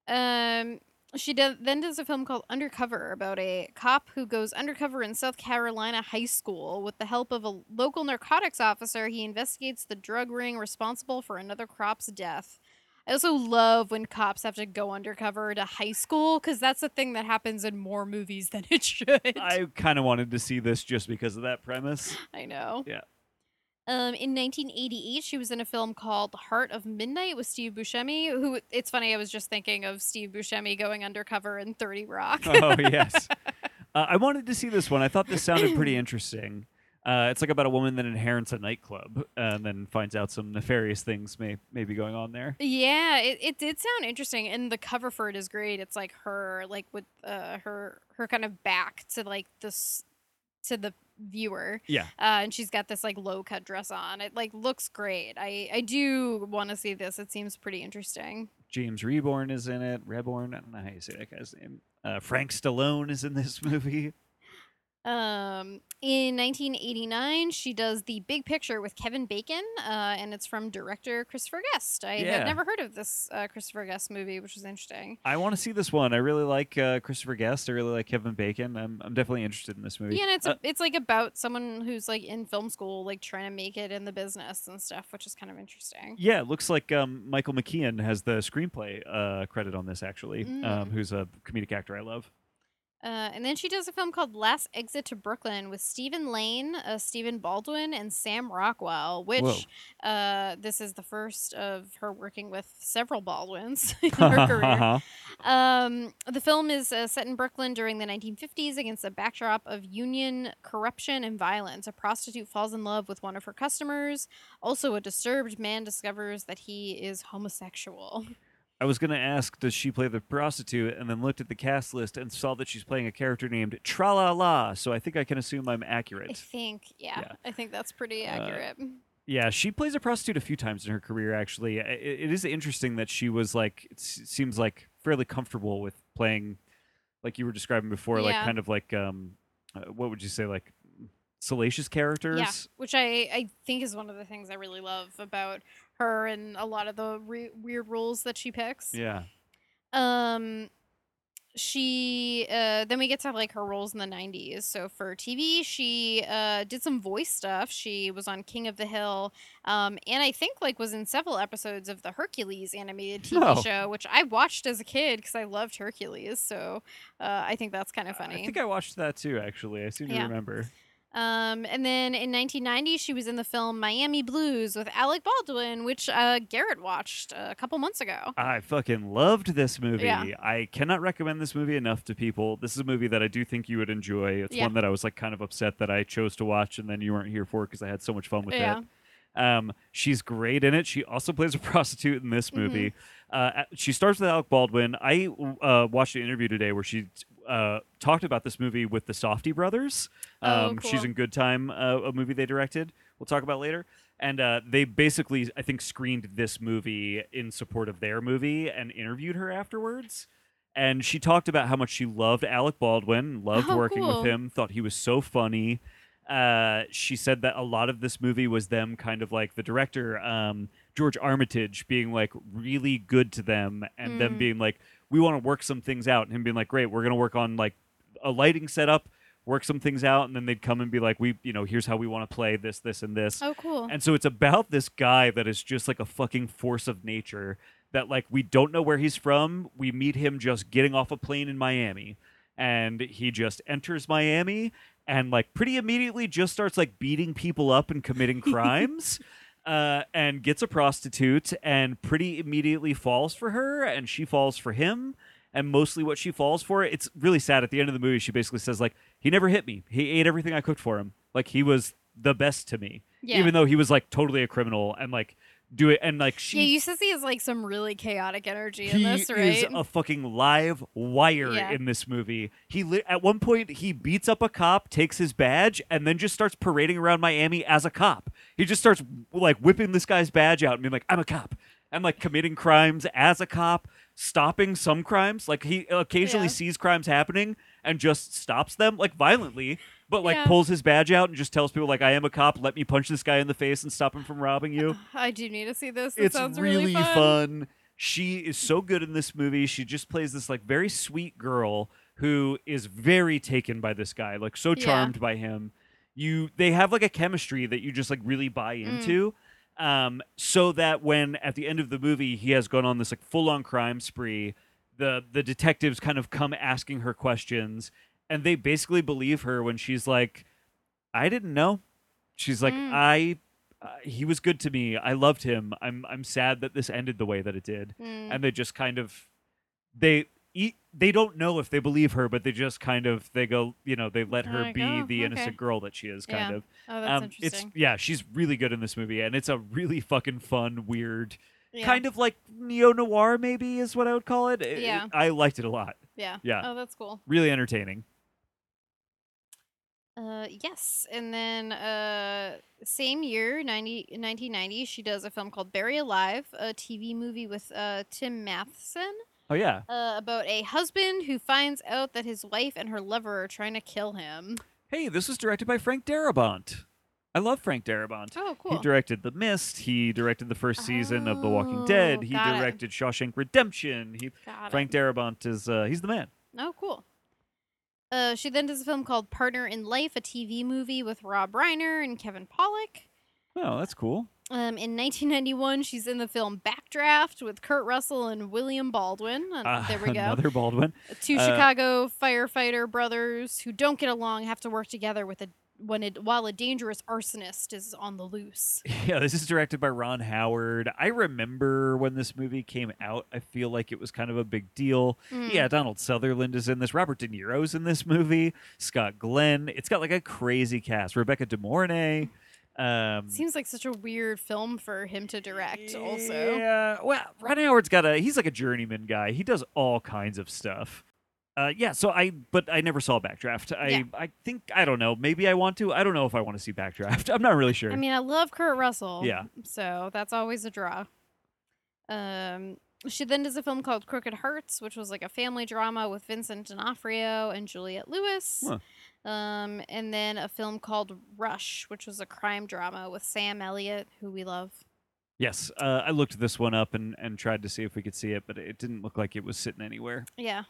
um she did, then does a film called Undercover about a cop who goes undercover in South Carolina high school. With the help of a local narcotics officer, he investigates the drug ring responsible for another crop's death. I also love when cops have to go undercover to high school because that's a thing that happens in more movies than it should. I kind of wanted to see this just because of that premise. I know. Yeah. Um, in 1988, she was in a film called Heart of Midnight with Steve Buscemi. Who it's funny, I was just thinking of Steve Buscemi going undercover in 30 Rock. oh yes, uh, I wanted to see this one. I thought this sounded pretty interesting. Uh, it's like about a woman that inherits a nightclub and then finds out some nefarious things may may be going on there. yeah, it, it did sound interesting, and the cover for it is great. It's like her, like with uh, her her kind of back to like this to the viewer. Yeah. Uh, and she's got this like low cut dress on. It like looks great. I I do want to see this. It seems pretty interesting. James Rebhorn is in it. Rebhorn, I don't know how you say that guy's name. Uh, Frank Stallone is in this movie. Um, in 1989, she does The Big Picture with Kevin Bacon, uh, and it's from director Christopher Guest. I Yeah. had never heard of this uh, Christopher Guest movie, which was interesting. I want to see this one. I really like uh, Christopher Guest. I really like Kevin Bacon. I'm, I'm definitely interested in this movie. Yeah, and it's Uh, it's like about someone who's like in film school, like trying to make it in the business and stuff, which is kind of interesting. yeah, it looks like um, Michael McKean has the screenplay uh, credit on this, actually, um, Mm. who's a comedic actor I love. Uh, and then she does a film called Last Exit to Brooklyn with Stephen Lang, uh, Stephen Baldwin, and Sam Rockwell. Which uh, this is the first of her working with several Baldwins in her career. Um, the film is uh, set in Brooklyn during the 1950s against a backdrop of union corruption and violence. A prostitute falls in love with one of her customers. Also, a disturbed man discovers that he is homosexual. I was going to ask, does she play the prostitute? And then looked at the cast list and saw that she's playing a character named Tra La La. So I think I can assume I'm accurate. I think, yeah, Yeah. I think that's pretty Uh, accurate. Yeah, she plays a prostitute a few times in her career. Actually, I- I- it is interesting that she was like, it seems like fairly comfortable with playing, like you were describing before, like kind of like, um, uh, what would you say, like salacious characters? Yeah, which I, I think is one of the things I really love about her and a lot of the re- weird rules that she picks. Yeah. Um, she uh, then we get to like her roles in the 90s. So for TV, she uh, did some voice stuff. She was on King of the Hill, um, and I think like was in several episodes of the Hercules animated TV show, which I watched as a kid because I loved Hercules. So uh, I think that's kind of funny. I think I watched that too. Actually, I seem to Yeah. remember. Um, and then in 1990, she was in the film Miami Blues with Alec Baldwin, which uh, Garrett watched a couple months ago. I fucking loved this movie. Yeah. I cannot recommend this movie enough to people. This is a movie that I do think you would enjoy. It's Yeah. one that I was like kind of upset that I chose to watch and then you weren't here for because I had so much fun with Yeah. it. Um, she's great in it. She also plays a prostitute in this Mm-hmm. movie. Uh, she starts with Alec Baldwin. I uh, watched an interview today where she uh, talked about this movie with the Safdie brothers. Oh, Um, She's in Good Time, uh, a movie they directed. We'll talk about later. And uh, they basically, I think, screened this movie in support of their movie and interviewed her afterwards. And she talked about how much she loved Alec Baldwin, loved Oh, working cool. with him, thought he was so funny. Uh, she said that a lot of this movie was them kind of like the director, um, George Armitage, being like really good to them and them Mm. being like, we want to work some things out. And him being like, great, we're going to work on like a lighting setup, work some things out. And then they'd come and be like, we, you know, here's how we want to play this, this, and this. Oh, cool. And so it's about this guy that is just like a fucking force of nature that like we don't know where he's from. We meet him just getting off a plane in Miami and he just enters Miami and like pretty immediately just starts like beating people up and committing crimes. Uh, and gets a prostitute and pretty immediately falls for her and she falls for him and mostly what she falls for it's really sad. At the end of the movie she basically says like he never hit me. He ate everything i cooked for him. Like he was the best to me. Yeah. even though he was like totally a criminal and like do it and like she yeah, he has like some really chaotic energy he in this, right? is a fucking live wire Yeah. in this movie. He li- at one point he beats up a cop, takes his badge, and then just starts parading around Miami as a cop. He just starts like whipping this guy's badge out and being like, "I'm a cop," and like committing crimes as a cop, stopping some crimes. Like he occasionally Yeah. sees crimes happening and just stops them like violently. But like Yeah. pulls his badge out and just tells people like I am a cop. Let me punch this guy in the face and stop him from robbing you I do need to see this. This it's sounds really, fun. fun. She is so good in this movie. She just plays this like very sweet girl who is very taken by this guy, like so Yeah. charmed by him. You they have like a chemistry that you just like really buy Mm. into. Um, so that when at the end of the movie he has gone on this like full on crime spree, the the detectives kind of come asking her questions and they basically believe her when she's like, I didn't know. She's like, Mm. I uh, he was good to me. I loved him. I'm I'm sad that this ended the way that it did. Mm. And they just kind of they eat they don't know if they believe her, but they just kind of they go, you know, they let her be "Oh, the okay." innocent girl that she is kind Yeah. of. oh, that's um it's interesting. yeah, she's really good in this movie and it's a really fucking fun, weird yeah. kind of like neo noir maybe is what I would call it. It- Yeah. I liked it a lot. Yeah. Yeah. Oh, that's cool. Really entertaining. Uh, yes, and then uh, same year, 90, 1990, she does a film called Bury Alive, a TV movie with uh, Tim Matheson Oh yeah. uh, about a husband who finds out that his wife and her lover are trying to kill him. Hey, this was directed by Frank Darabont. I love Frank Darabont. Oh, cool. He directed The Mist. He directed the first season of The Walking Dead. Oh, He got it. directed Shawshank Redemption. He Got Frank it. Darabont is uh, he's the man. Oh, cool. Uh, she then does a film called Partner in Life, a TV movie with Rob Reiner and Kevin Pollak. Oh, that's cool. Um, in 1991, she's in the film Backdraft with Kurt Russell and William Baldwin. Uh, Uh, there we go. Another Baldwin. Two uh, Chicago firefighter brothers who don't get along have to work together with a when it while a dangerous arsonist is on the loose. Yeah, this is directed by Ron Howard. I remember when this movie came out. I feel like it was kind of a big deal. Mm. Yeah, Donald Sutherland is in this. Robert De Niro's in this movie. Scott Glenn. It's got like a crazy cast. Rebecca De Mornay. Um, Seems like such a weird film for him to direct. Also, Yeah, well, Ron Howard's got a he's like a journeyman guy. He does all kinds of stuff. Uh, yeah, so I but I never saw Backdraft. I Yeah. I think I don't know. Maybe I want to. I don't know if I want to see Backdraft. I'm not really sure. I mean, I love Kurt Russell. Yeah. So that's always a draw. Um, she then does a film called Crooked Hearts, which was like a family drama with Vincent D'Onofrio and Juliette Lewis. Huh. Um, and then a film called Rush, which was a crime drama with Sam Elliott, who we love. yes, uh, I looked this one up and and tried to see if we could see it, but it didn't look like it was sitting anywhere. Yeah.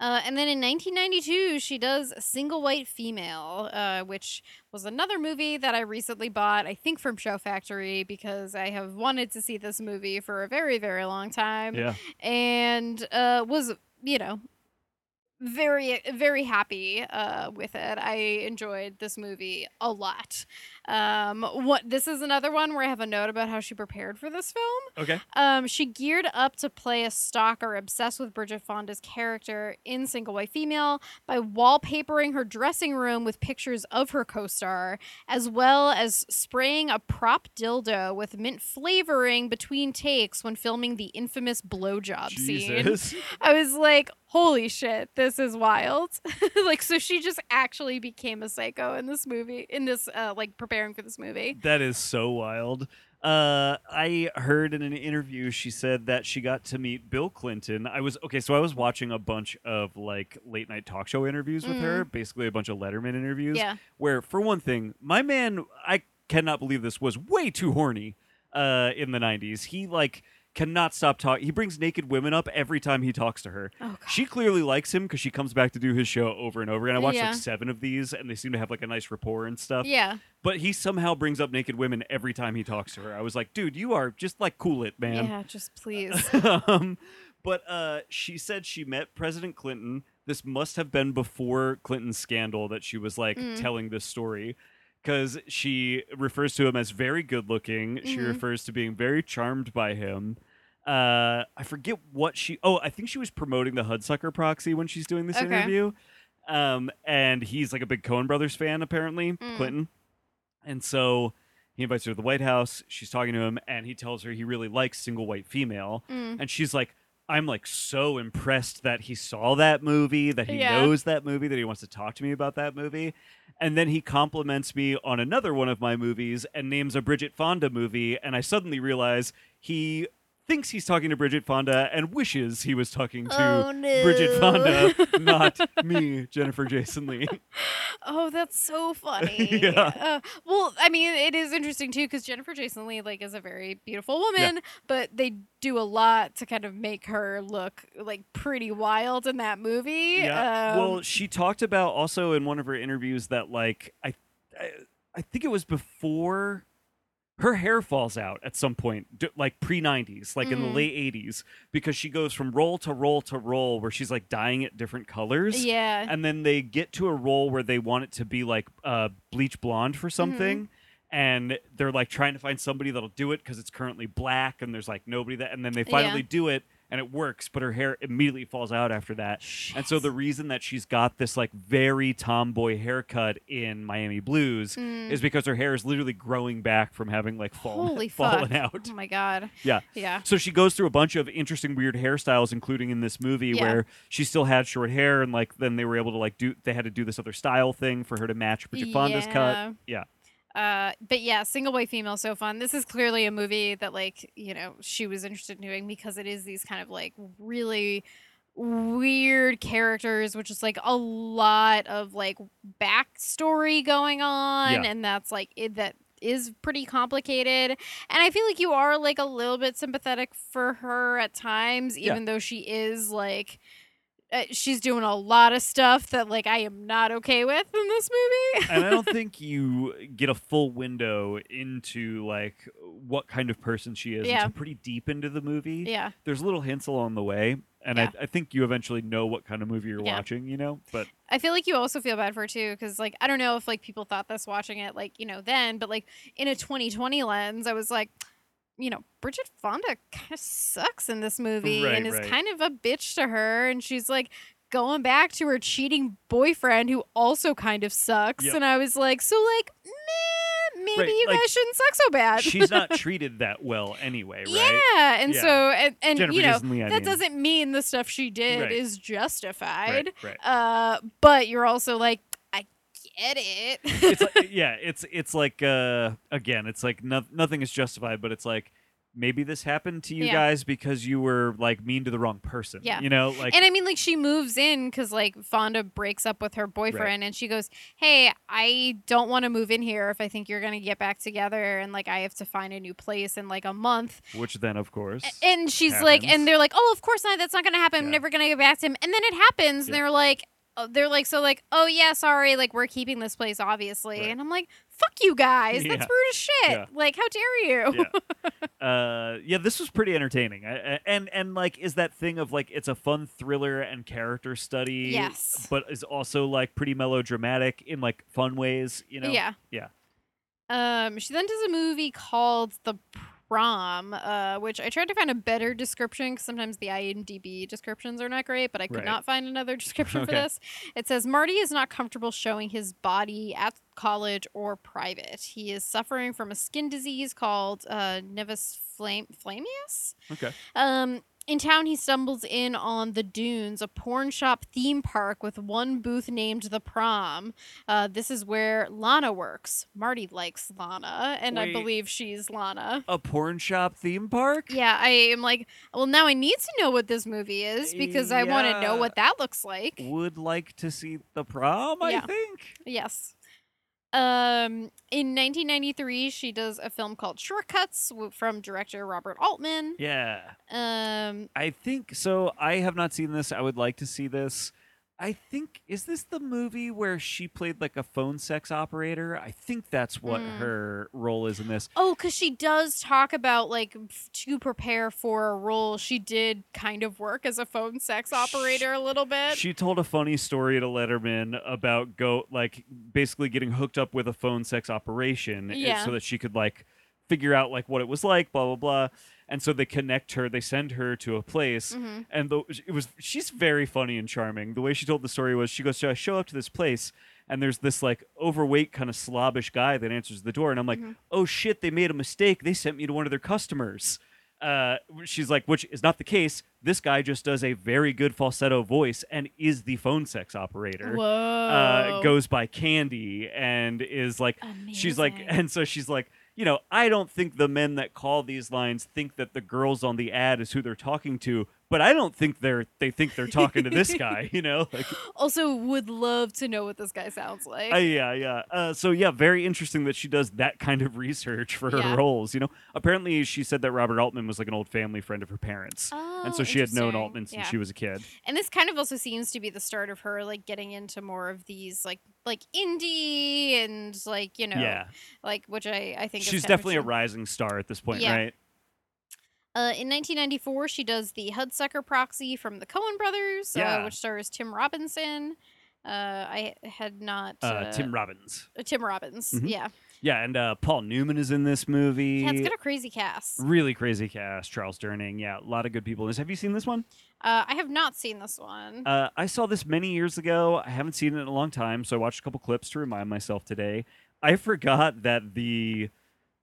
Uh, and then in 1992, she does Single White Female, uh, which was another movie that I recently bought, I think from Shout Factory, because I have wanted to see this movie for a very, very long time. Yeah. And uh, was, you know, very, very happy uh, with it. I enjoyed this movie a lot. Um, what this is another one where I have a note about how she prepared for this film. Okay. Um, she geared up to play a stalker obsessed with Bridget Fonda's character in Single White Female by wallpapering her dressing room with pictures of her co star, as well as spraying a prop dildo with mint flavoring between takes when filming the infamous blowjob scene. I was like, holy shit, this is wild. like, so she just actually became a psycho in this movie, in this, uh, like, preparing for this movie. That is so wild. Uh, I heard in an interview she said that she got to meet Bill Clinton. I was okay, so I was watching a bunch of like late night talk show interviews with her, basically a bunch of Letterman interviews. Yeah. Where, for one thing, my man, I cannot believe this was way too horny. Uh, in the '90s, he like cannot stop talking. He brings naked women up every time he talks to her. Oh. She clearly likes him because she comes back to do his show over and over. And I watched Yeah. like seven of these, and they seem to have like a nice rapport and stuff Yeah. but he somehow brings up naked women every time he talks to her. I was like, dude, you are just like cool it, man. Yeah, just please. um, but uh, she said she met President Clinton. This must have been before Clinton's scandal that she was like Mm. telling this story. Because she refers to him as very good looking. She Mhm. refers to being very charmed by him. Uh, I forget what she. Oh, I think she was promoting the Hudsucker proxy when she's doing this Okay. interview. Um, and he's like a big Coen Brothers fan, apparently, Mm. Clinton. And so he invites her to the White House. She's talking to him, and he tells her he really likes single white female. Mm. And she's like, I'm like so impressed that he saw that movie, that he Yeah. knows that movie, that he wants to talk to me about that movie. And then he compliments me on another one of my movies and names a Bridget Fonda movie. And I suddenly realize he thinks he's talking to Bridget Fonda and wishes he was talking to Oh, no. Bridget Fonda, not me, Jennifer Jason Leigh. Oh, that's so funny. Yeah. Uh, well, I mean, it is interesting too because Jennifer Jason Leigh like is a very beautiful woman, but they do a lot to kind of make her look like pretty wild in that movie. Yeah. Um, well, she talked about also in one of her interviews that like I, I, I think it was before her hair falls out at some point, like pre '90s, like in the Mhm. late '80s, because she goes from role to role to role, where she's like dyeing it different colors. yeah. And then they get to a role where they want it to be like uh, bleach blonde Mm-hmm. for something. And they're like trying to find somebody that'll do it because it's currently black, and there's like nobody that. And then they finally Yeah. do it, and it works, but her hair immediately falls out after that. And so the reason that she's got this like very tomboy haircut in Miami Blues Mm. is because her hair is literally growing back from having like fallen, Holy fallen fuck. out. Oh my god. Yeah. Yeah. So she goes through a bunch of interesting weird hairstyles, including in this movie Yeah. where she still had short hair and like then they were able to like do they had to do this other style thing for her to match Bridget Fonda's cut. Yeah. Uh, but yeah, single white female, so fun. This is clearly a movie that like you know she was interested in doing because it is these kind of like really weird characters, which is like a lot of like backstory going on, Yeah. and that's like it, that is pretty complicated. And I feel like you are like a little bit sympathetic for her at times, Yeah. even though she is like. Uh, she's doing a lot of stuff that like I am not okay with in this movie. and I don't think you get a full window into like what kind of person she is Yeah. until pretty deep into the movie. yeah. There's little hints along the way, and Yeah. I, I think you eventually know what kind of movie you're Yeah. watching. You know, but I feel like you also feel bad for her too, because like I don't know if like people thought this watching it like you know then, but like in a 2020 lens, I was like, you know, Bridget Fonda kind of sucks in this movie Right, and is right. kind of a bitch to her, and she's like going back to her cheating boyfriend who also kind of sucks, Yep. and I was like, so like, meh, maybe Right, you like, guys shouldn't suck so bad. she's not treated that well anyway, right? Yeah, and Yeah. so and, and Jennifer you know I that mean. doesn't mean the stuff she did is justified. Uh, but you're also like, I get it. it's like, yeah, it's it's like uh again, it's like no, nothing is justified, but it's like maybe this happened to you Yeah. guys because you were like mean to the wrong person. Yeah. you know, like and I mean, like she moves in because like Fonda breaks up with her boyfriend, and she goes, "Hey, I don't want to move in here if I think you're gonna get back together, and like I have to find a new place in like a month." which then of course, A- And she's like, and they're like, "Oh, of course not. That's not gonna happen. I'm never gonna get back to him." And then it happens, and they're like. Oh, They're like so like oh yeah sorry like we're keeping this place obviously Right. and I'm like fuck you guys that's rude as shit Yeah. like how dare you yeah. uh, yeah, this was pretty entertaining. I, I- and and like is that thing of like it's a fun thriller and character study, Yes. but is also like pretty melodramatic in like fun ways. You know, yeah yeah. Um, she then does a movie called The Prom, uh, which I tried to find a better description because sometimes the IMDb descriptions are not great, but I could Right. not find another description for this. It says Marty is not comfortable showing his body at college or private. He is suffering from a skin disease called uh, nevus flame flammeus. Okay. Um, in town, he stumbles in on the Dunes, a porn shop theme park with one booth named the Prom. Uh, this is where Lana works. Marty likes Lana, and I believe she's Lana. A porn shop theme park. Yeah, I am like, well, now I need to know what this movie is because I want to know what that looks like. Would like to see the prom. I Yeah. think. Yes. Um, in 1993, she does a film called Shortcuts from director Robert Altman. Yeah. Um, I think so. I have not seen this. I would like to see this. I think is this the movie where she played like a phone sex operator? I think that's what Mm. her role is in this. Oh, because she does talk about like f- to prepare for a role. She did kind of work as a phone sex operator a little bit. She told a funny story to Letterman about go like basically getting hooked up with a phone sex operation eh, Yeah. so that she could like figure out like what it was like, blah blah blah. And so they connect her, they send her to a place, Mhm. and the, it was she's very funny and charming. The way she told the story was she goes, "So I show up to this place, and there's this like overweight kind of slobbish guy that answers the door, and I'm like, Mhm. oh shit, they made a mistake. They sent me to one of their customers." Uh, she's like, which is not the case. This guy just does a very good falsetto voice and is the phone sex operator. Whoa. Uh, goes by Candy and is like, she's like, and so she's like, you know, I don't think the men that call these lines think that the girls on the ad is who they're talking to, but I don't think they're they think they're talking to this guy, you know? Like, Also, would love to know what this guy sounds like. uh, yeah, yeah. Uh, so yeah, very interesting that she does that kind of research for her Yeah. roles. You know, apparently she said that Robert Altman was like an old family friend of her parents, oh, and so she had known. Altman since Yeah. she was a kid. and this kind of also seems to be the start of her like getting into more of these like like indie and like you know yeah, like which I I think she's definitely a rising star at this point, Yeah. right? Uh, in 1994, she does the Hudsucker Proxy from the Coen Brothers, Yeah. uh, which stars Tim Robinson. Uh, I had not Uh, uh, Tim Robbins. uh, Tim Robbins. Mhm. Yeah, Yeah, and uh, Paul Newman is in this movie. yeah, it's got a crazy cast. really crazy cast. Charles Durning. Yeah, a lot of good people in this. Have you seen this one? Uh, I have not seen this one. Uh, I saw this many years ago. I haven't seen it in a long time, so I watched a couple clips to remind myself today. I forgot that the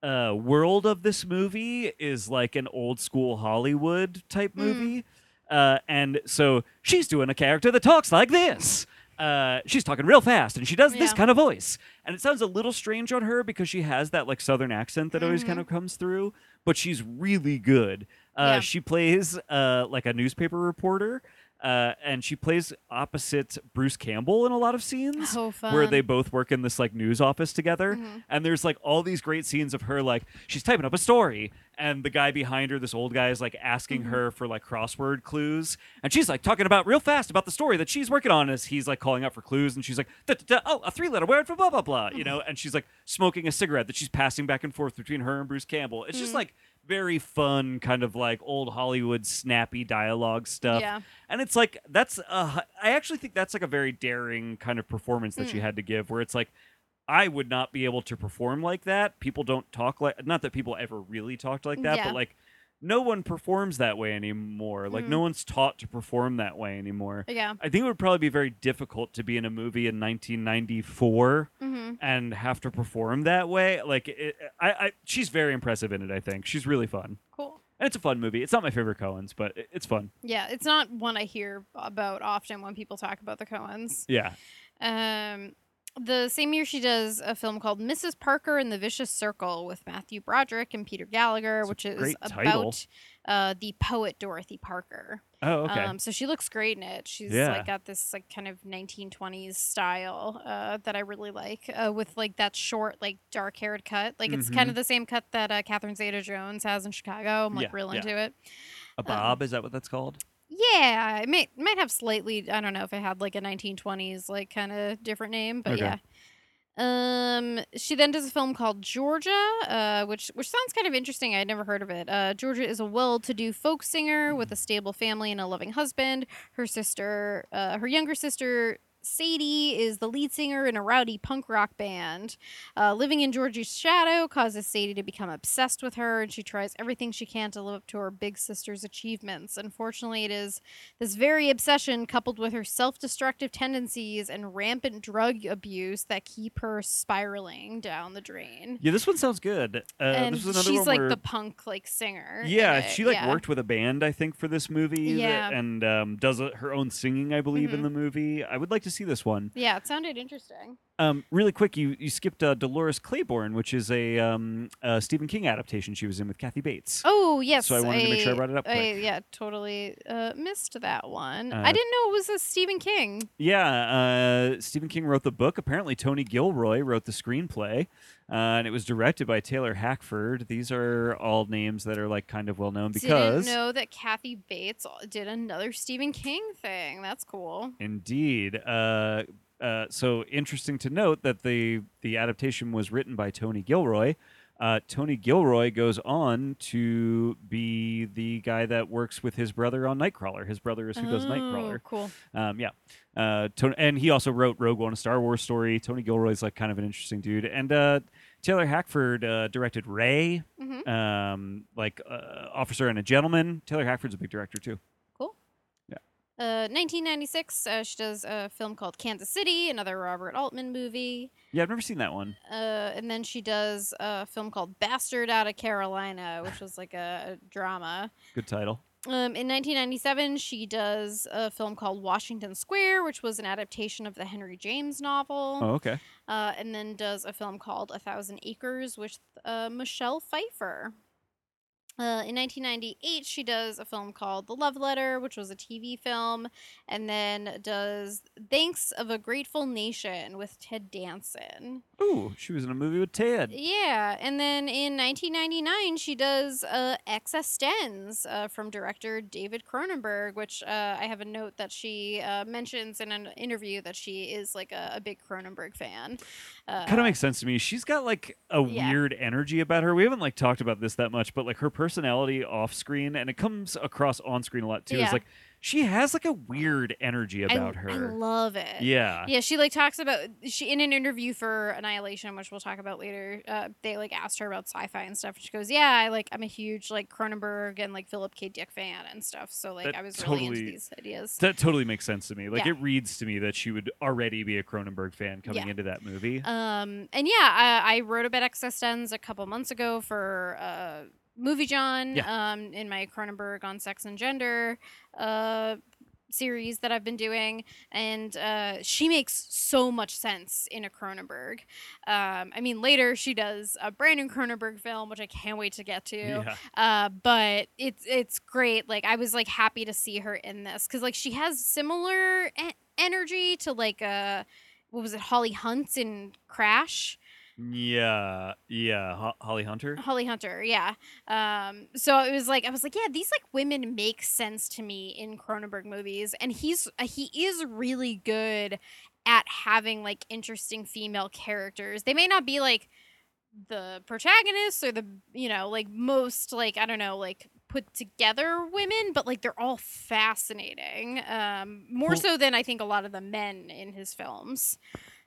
uh, world of this movie is like an old school Hollywood type Mm. movie. Uh, and so she's doing a character that talks like this. Uh, she's talking real fast and she does this kind of voice. And it sounds a little strange on her because she has that like southern accent that always kind Mhm. of comes through, but she's really good. Uh, Yeah. She plays uh, like a newspaper reporter, uh, and she plays opposite Bruce Campbell in a lot of scenes. Fun. Where they both work in this like news office together, Mhm. and there's like all these great scenes of her like she's typing up a story, and the guy behind her, this old guy, is like asking Mhm. her for like crossword clues, and she's like talking about real fast about the story that she's working on as he's like calling out for clues, and she's like, "Da, da, da, oh, a three letter word for blah blah blah, you know, and she's like smoking a cigarette that she's passing back and forth between her and Bruce Campbell. It's just Mhm. like very fun, kind of like old Hollywood snappy dialogue stuff. Yeah. And it's like that's uh I actually think that's like a very daring kind of performance that she Mm. had to give where it's like I would not be able to perform like that. People don't talk like not that people ever really talked like that, Yeah. but like no one performs that way anymore. Like no Mhm. one's taught to perform that way anymore. Yeah. I think it would probably be very difficult to be in a movie in 1994 and have to perform that way. Like it, I, I she's very impressive in it, I think. She's really fun. Cool. And it's a fun movie. It's not my favorite Coen's, but it- it's fun. Yeah, it's not one I hear about often when people talk about the Coens. Yeah. Um, the same year she does a film called Mrs. Parker and the Vicious Circle with Matthew Broderick and Peter Gallagher, It's which is title. Uh, the poet Dorothy Parker. Oh, okay. Um, so she looks great in it. She's Yeah. like got this like kind of 1920s style uh, that I really like, uh, with like that short like dark haired cut. Like it's kind Mhm. of the same cut that uh, Catherine Zeta-Jones has in Chicago. I'm like Yeah, real yeah. into it. a bob, is that what that's called? Yeah, it might might have slightly. I don't know if it had like a 1920s like kind of different name, but Okay. yeah. Um, she then does a film called Georgia, uh, which which sounds kind of interesting. I'd never heard of it. Uh, Georgia is a well-to-do folk singer with a stable family and a loving husband. Her sister, uh, her younger sister. Sadie is the lead singer in a rowdy punk rock band. Uh, living in Georgia's shadow causes Sadie to become obsessed with her, and she tries everything she can to live up to her big sister's achievements. Unfortunately, it is this very obsession, coupled with her self destructive tendencies and rampant drug abuse, that keep her spiraling down the drain. Yeah, this one sounds good. Uh, and this is another she's like where, the punk like singer. yeah, she like yeah. worked with a band, I think, for this movie. that- Yeah. and um, does uh, her own singing, I believe, in Mhm. the movie. I would like to see this one. Yeah, it sounded interesting. Um, really quick, you you skipped uh, Dolores Claiborne, which is a, um, a Stephen King adaptation she was in with Kathy Bates. Oh yes, So I wanted to make sure I brought it up I, yeah, totally uh, missed that one. Uh, I didn't know it was a Stephen King. Yeah, uh, Stephen King wrote the book. Apparently, Tony Gilroy wrote the screenplay, uh, and it was directed by Taylor Hackford. These are all names that are like kind of well known because Didn't know that Kathy Bates did another Stephen King thing. That's cool. Indeed. Uh, so interesting to note that the the adaptation was written by Tony Gilroy. Uh, Tony Gilroy goes on to be the guy that works with his brother on Nightcrawler. His brother is who does Oh, Nightcrawler. Cool. Um, yeah. Uh, Tony, and he also wrote Rogue One, a Star Wars story. Tony Gilroy's like kind of an interesting dude. And uh, Taylor Hackford uh, directed Ray, hmm um, like uh, Officer and a Gentleman. Taylor Hackford's a big director too. Cool. Yeah. Uh, 1996, uh, she does a film called Kansas City, another Robert Altman movie. Yeah, I've never seen that one. Uh, and then she does a film called Bastard Out of Carolina, which was like a, a drama. Good title. Um, in 1997, she does a film called Washington Square, which was an adaptation of the Henry James novel. Oh, okay. Uh, and then does a film called A Thousand Acres with uh, Michelle Pfeiffer. Uh, in 1998, she does a film called The Love Letter, which was a TV film, and then does Thanks of a Grateful Nation with Ted Danson. Ooh, she was in a movie with Ted. Yeah, and then in 1999, she does uh, Existenz uh, from director David Cronenberg, which uh, I have a note that she uh, mentions in an interview that she is like a, a big Cronenberg fan. Uh, kind of makes sense to me. She's got like a Yeah. weird energy about her. We haven't like talked about this that much, but like her personality off screen and it comes across on screen a lot too. Yeah. Is like she has like a weird energy I- about I her. love it. yeah. Yeah, she like talks about she in an interview for Annihilation, which we'll talk about later. Uh, they like asked her about sci-fi and stuff. And she goes, "Yeah, I like I'm a huge like Cronenberg and like Philip K. Dick fan and stuff. So like That I was really into totally- these ideas." That totally makes sense to me. Like Yeah. it reads to me that she would already be a Cronenberg fan coming Yeah. into that movie. Um, and yeah, I, I wrote about Existenz a couple months ago for uh, Movie Jawn. Yeah. Um, in my Cronenberg on sex and gender. Uh, series that I've been doing, and uh, she makes so much sense in a Cronenberg. Um, I mean, later she does a brand new Cronenberg film, which I can't wait to get to. Yeah. Uh, but it's it's great. Like I was like happy to see her in this because like she has similar e- energy to like uh what was it Holly Hunt in Crash. Yeah, yeah. Ho- Holly Hunter. Holly Hunter, yeah. Um, so it was like I was like, yeah, these like women make sense to me in Cronenberg movies, and he's uh, he is really good at having like interesting female characters. They may not be like the protagonists or the you know like most like I don't know like put together women, but like they're all fascinating. Um, more Well- so than I think a lot of the men in his films.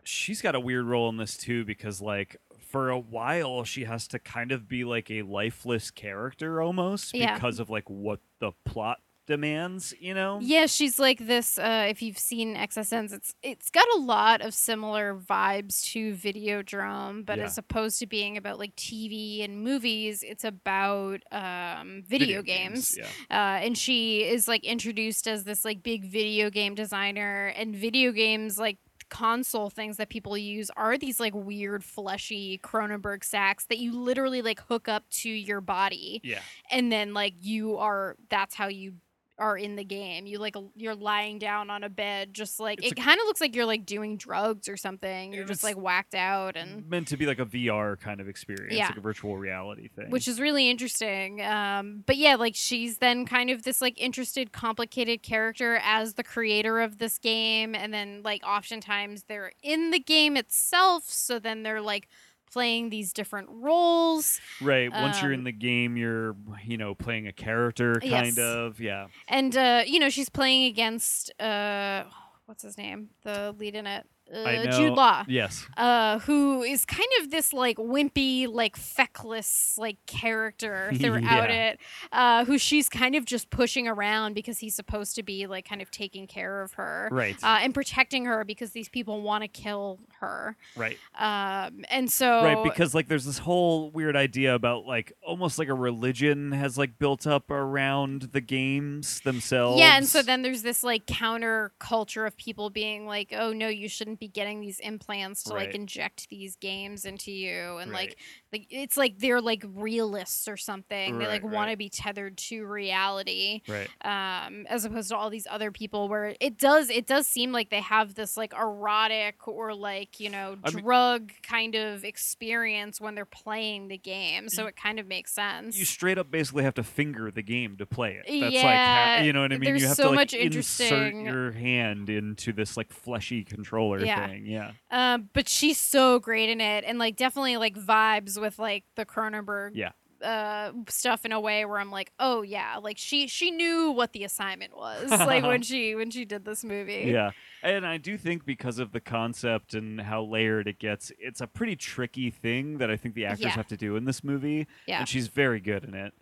She's got a weird role in this too because like for a while she has to kind of be like a lifeless character almost Yeah. because of like what the plot demands you know Yeah, she's like this. Uh, if you've seen Existenz, it's it's got a lot of similar vibes to Videodrome, but Yeah. as opposed to being about like TV and movies, it's about um, video, games. yeah Uh, and she is like introduced as this like big video game designer, and video games like console things that people use are these like weird fleshy Cronenberg sacks that you literally like hook up to your body. Yeah. And then like you are that's how you are in the game you like you're lying down on a bed just like It's it kind of looks like you're like doing drugs or something you're just like whacked out and meant to be like a VR kind of experience, Yeah. like a virtual reality thing. which is really interesting um but yeah like she's then kind of this like interested complicated character as the creator of this game and then like oftentimes they're in the game itself so then they're like playing these different roles right. Once you're in um, the game, you're you know playing a character, kind Yes. of. Yeah. and uh you know she's playing against uh what's his name the lead in it uh. Jude Law Yes. uh, who is kind of this like wimpy, like feckless, like character throughout Yeah. it, uh, who she's kind of just pushing around because he's supposed to be like kind of taking care of her. Right. Uh, and protecting her because these people want to kill her. right. Um, and so Right, because like there's this whole weird idea about like almost like a religion has like built up around the games themselves. Yeah, and so then there's this like counter culture of people being like, "Oh no, you shouldn't be getting these implants to Right. like inject these games into you," and Right. like, like it's like they're like realists or something. they Right, like want to be tethered to reality, right. um, as opposed to all these other people where it does it does seem like they have this like erotic or like you know I mean- drug kind of experience when they're playing the game. So it kind of makes sense. You straight up basically have to finger the game to play it. That's like Yeah, ha- you know what I mean. there's you have so to like much insert your hand into this like fleshy controller Yeah. thing. Yeah. Um, but she's so great in it, and like definitely like vibes with like the Cronenberg Yeah. uh stuff in a way where I'm like, oh yeah, like she she knew what the assignment was like when she when she did this movie. Yeah. And I do think because of the concept and how layered it gets, it's a pretty tricky thing that I think the actors Yeah. have to do in this movie. Yeah. And she's very good in it.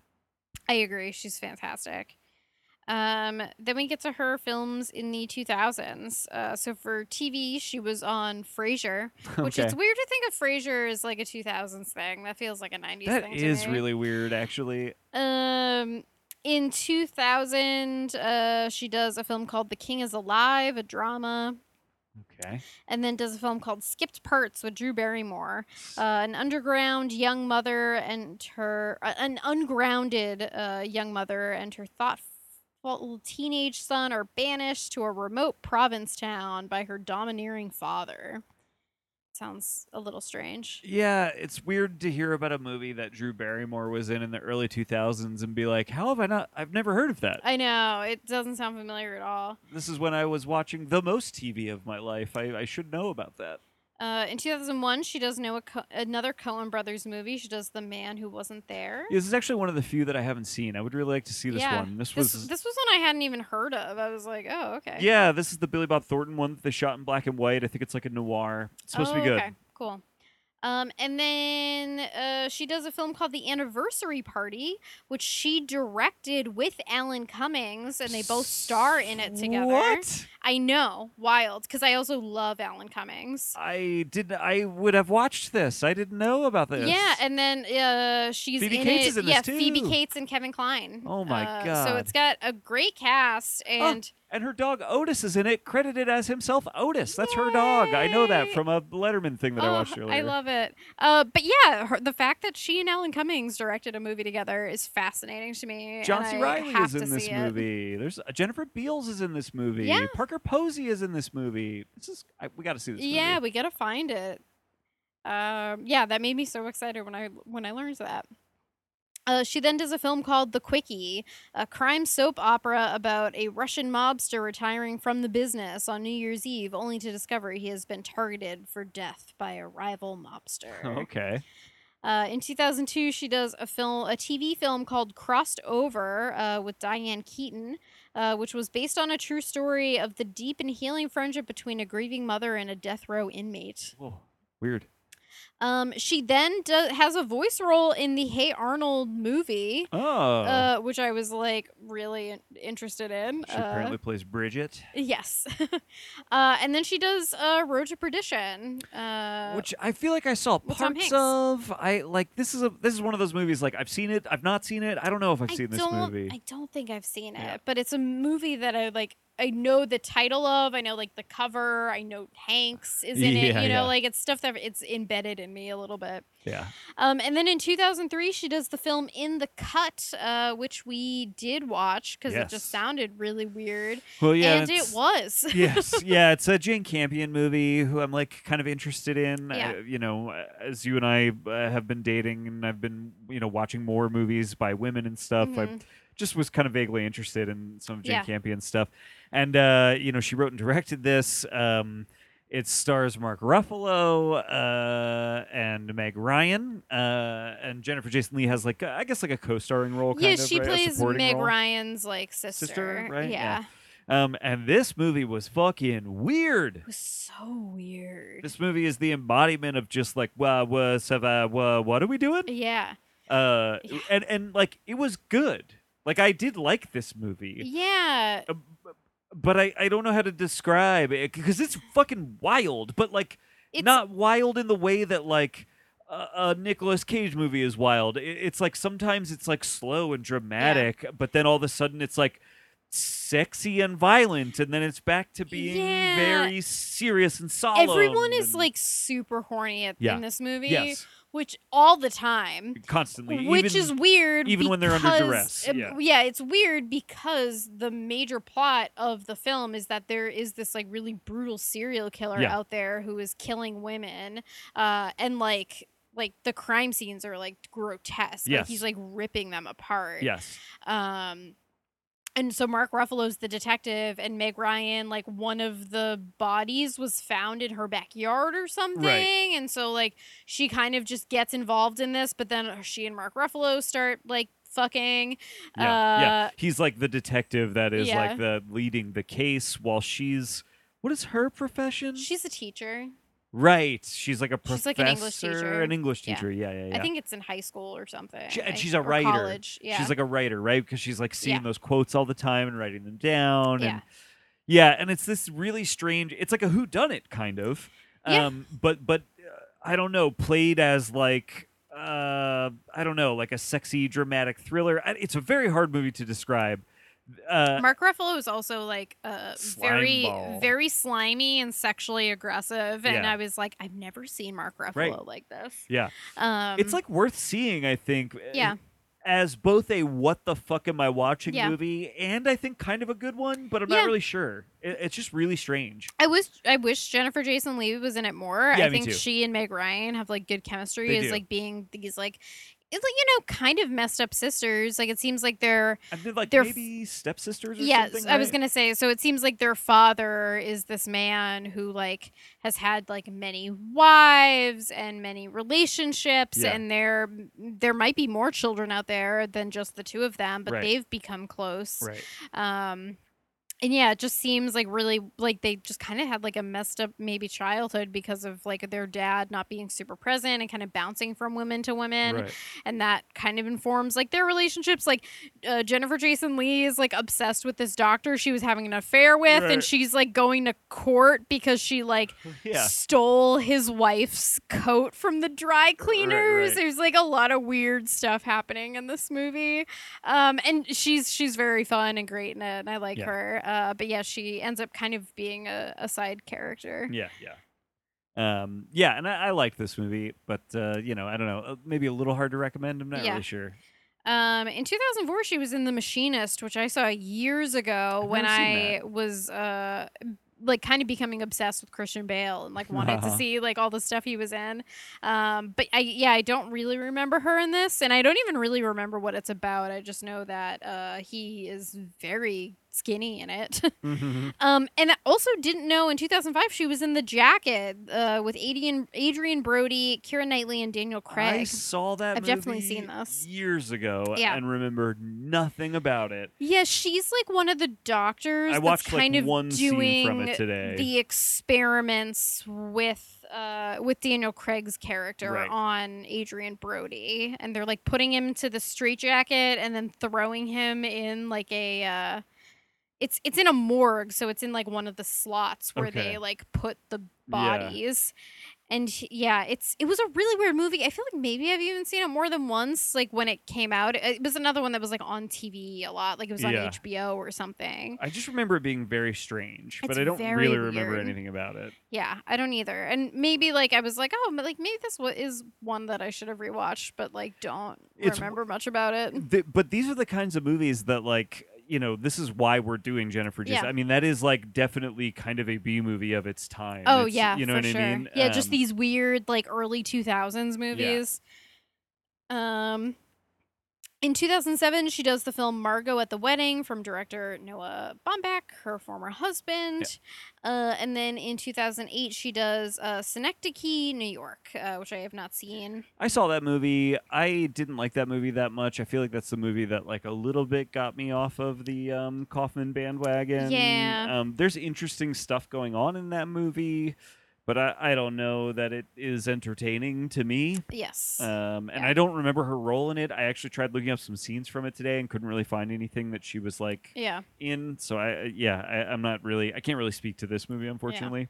I agree. She's fantastic. Um, then we get to her films in the 2000s. Uh, so for TV, she was on Frasier, which okay. it's weird to think of Frasier as like a 2000s thing. That feels like a 90s That thing. to me. really weird, actually. Um, in 2000, uh, she does a film called The King is Alive, a drama, Okay. and then does a film called Skipped Parts with Drew Barrymore. Uh, an underground young mother and her, uh, an ungrounded uh, young mother and her thoughtful teenage son are banished to a remote province town by her domineering father. Sounds a little strange. Yeah, it's weird to hear about a movie that Drew Barrymore was in in the early 2000s and be like, how have I not? I've never heard of that. I know, it doesn't sound familiar at all. this is when I was watching the most TV of my life. I, I should know about that. Uh, in 2001, she does know Co- another Coen Brothers movie. She does The Man Who Wasn't There. This is actually one of the few that I haven't seen. I would really like to see this Yeah, one. This This, was this was one I hadn't even heard of. I was like, oh, okay. Yeah, this is the Billy Bob Thornton one that they shot in black and white. I think it's like a noir. It's supposed to Oh, be good. Okay, cool. Um, and then uh, she does a film called The Anniversary Party, which she directed with Alan Cummings, and they both star in it together. What? I know, wild, because I also love Alan Cummings. I didn't. I would have watched this. I didn't know about this. Yeah, and then uh, she's Phoebe in Cates it. is in this yeah, Phoebe. Cates and Kevin Kline. Oh my Uh, God. So it's got a great cast, and and her dog Otis is in it, credited as himself Otis. That's her dog. I know that from a Letterman thing that I oh, watched earlier. I love it. Uh, but yeah, her, the fact that she and Alan Cummings directed a movie together is fascinating to me. John C. I Reilly is in this see it. movie. There's uh, Jennifer Beals is in this movie. Yeah. Parker Posey is in this movie. This is I, we got to see this movie. Yeah, we gotta find it. Um, yeah, that made me so excited when I when I learned that. Uh, she then does a film called The Quickie, a crime soap opera about a Russian mobster retiring from the business on New Year's Eve, only to discover he has been targeted for death by a rival mobster. okay. Uh, in 2002, she does a film, a TV film called Crossed Over uh, with Diane Keaton, uh, which was based on a true story of the deep and healing friendship between a grieving mother and a death row inmate. Whoa. Weird. Um, she then do- has a voice role in the Hey Arnold movie, Oh. uh, which I was like really in- interested in. she Uh, apparently plays Bridget, yes. uh, and then she does uh, Road to Perdition. Uh, which I feel like I saw with Tom parts Hanks. of. I like this is a this is one of those movies like I've seen it, I've not seen it. I don't know if I've I seen this don't, movie. I don't think I've seen it, Yeah. but it's a movie that I like. I know the title of. I know like the cover. I know Hanks is in it. You know, yeah. like it's stuff that it's embedded in me a little bit. yeah. Um, and then in 2003, she does the film In the Cut, uh, which we did watch because it just sounded really weird, Well, yeah. and it was. yes, yeah, it's a Jane Campion movie who I'm like kind of interested in. Yeah. Uh, you know, uh, as you and I uh, have been dating, and I've been you know watching more movies by women and stuff. I Mhm. Just was kind of vaguely interested in some of Jane Yeah. Campion stuff, and uh, you know she wrote and directed this. Um, it stars Mark Ruffalo uh, and Meg Ryan, uh, and Jennifer Jason Leigh has like a- I guess like a co-starring role. Kind yeah, of, she right? Plays Meg role. Ryan's like sister. Sister, right? Yeah. Yeah. Um, and this movie was fucking weird. It was so weird. This movie is the embodiment of just like, well, what's uh, wha- what are we doing? yeah. Uh, Yeah. and and like it was good. Like I did like this movie, Yeah. Uh, but I I don't know how to describe it because it's fucking wild. But like It's not wild in the way that like. A, a Nicolas Cage movie is wild. It's like sometimes it's like slow and dramatic, but then all of a sudden it's like sexy and violent, and then it's back to being Yeah. very serious and solemn. everyone is and- like super horny at, Yeah. in this movie, yes, which all the time. constantly, Which even- is weird, even when they're under duress, um, yeah. it's weird because the major plot of the film is that there is this like really brutal serial killer Yeah. out there who is killing women, uh, and like like the crime scenes are like grotesque. Like Yes. he's like ripping them apart. yes, Um, and so Mark Ruffalo's the detective, and Meg Ryan, like one of the bodies was found in her backyard or something, Right. and so like she kind of just gets involved in this, but then she and Mark Ruffalo start like fucking. yeah, yeah. Uh, He's like the detective that is yeah. like the leading the case while she's what is her profession? She's a teacher. Right, she's like a professor, She's like an English teacher. an English Yeah. teacher. Yeah, yeah, yeah. I think it's in high school or something. She- and she's a or writer. College. Yeah. She's like a writer, right? Because she's like seeing Yeah. those quotes all the time and writing them down. Yeah. And yeah, and it's this really strange. It's like a who done it kind of. Yeah. Um, but but uh, I don't know, played as like uh I don't know, like a sexy dramatic thriller. I- It's a very hard movie to describe. Uh, Mark Ruffalo is also like uh, very, ball. very slimy and sexually aggressive, and Yeah. I was like, I've never seen Mark Ruffalo Right. like this. yeah, Um, it's like worth seeing. I think. uh, Yeah. As both a what the fuck am I watching Yeah. movie and I think kind of a good one, but I'm Yeah. not really sure. It, it's just really strange. I wish I wish Jennifer Jason Leigh was in it more. Yeah, I think too. she and Meg Ryan have like good chemistry They as do. like being these like it's like you know kind of messed up sisters. Like it seems like they're like They're f- maybe stepsisters or yes. something. I was gonna say so. It seems like their father is this man who like has had like many wives and many relationships, Yeah. and there there might be more children out there than just the two of them, but Right. they've become close. Right. Um, and yeah, it just seems like really like they just kind of had like a messed up maybe childhood because of like their dad not being super present and kind of bouncing from women to women, Right. and that kind of informs like their relationships. Like uh, Jennifer Jason Leigh is like obsessed with this doctor she was having an affair with, Right. and she's like going to court because she like Yeah. stole his wife's coat from the dry cleaners. right. There's like a lot of weird stuff happening in this movie. Um, and she's she's very fun and great in it, and I like Yeah. her. Uh, but yeah, she ends up kind of being a, a side character. Yeah, yeah. Um, yeah, and I, I liked this movie, but uh, you know, I don't know, uh, maybe a little hard to recommend. I'm not Yeah. really sure. Um, in 2004, she was in The Machinist, which I saw years ago I've when never seen I was uh like kind of becoming obsessed with Christian Bale and like wanted to see like all the stuff he was in. Um, but I yeah, I don't really remember her in this, and I don't even really remember what it's about. I just know that uh he is very skinny in it. Mhm. Um, and I also didn't know in 2005 she was in The Jacket uh, with Adrian Adrien Brody, Keira Knightley, and Daniel Craig. I saw that. I've definitely seen this. years ago, Yeah. and remember nothing about it. Yeah, she's like one of the doctors I watched that's kind like of one doing scene from it today. the experiments with uh with Daniel Craig's character Right. on Adrien Brody, and they're like putting him to the straitjacket and then throwing him in like a. uh it's it's in a morgue, so it's in like one of the slots where Okay. they like put the Yeah. bodies. And h- yeah, it's it was a really weird movie. I feel like maybe I've even seen it more than once. Like when it came out, it was another one that was like on TV a lot. Like it was on Yeah. HBO or something. I just remember it being very strange, but I don't really remember anything about it. Yeah, I don't either. And maybe like I was like, oh, like maybe this is one that I should have rewatched, but like don't It's- remember much about it. Th- but these are the kinds of movies that like you know this is why we're doing jennifer just Yeah. i mean that is like definitely kind of a b movie of its time Oh It's- yeah, you know what sure. i mean Yeah, just Um, these weird like early two thousands movies. Um, in two thousand seven, she does the film Margot at the Wedding from director Noah Baumbach, her former husband. Uh, and then in two thousand eight, she does uh, Synecdoche, New York, uh, which I have not seen. i saw that movie i didn't like that movie that much i feel like that's the movie that like a little bit got me off of the um kaufman bandwagon Yeah. um there's interesting stuff going on in that movie but i i don't know that it is entertaining to me Yes. Um, and Yeah. I don't remember her role in it. I actually tried looking up some scenes from it today and couldn't really find anything that she was like yeah. in. So I, yeah, I, I'm not really, I can't really speak to this movie, unfortunately.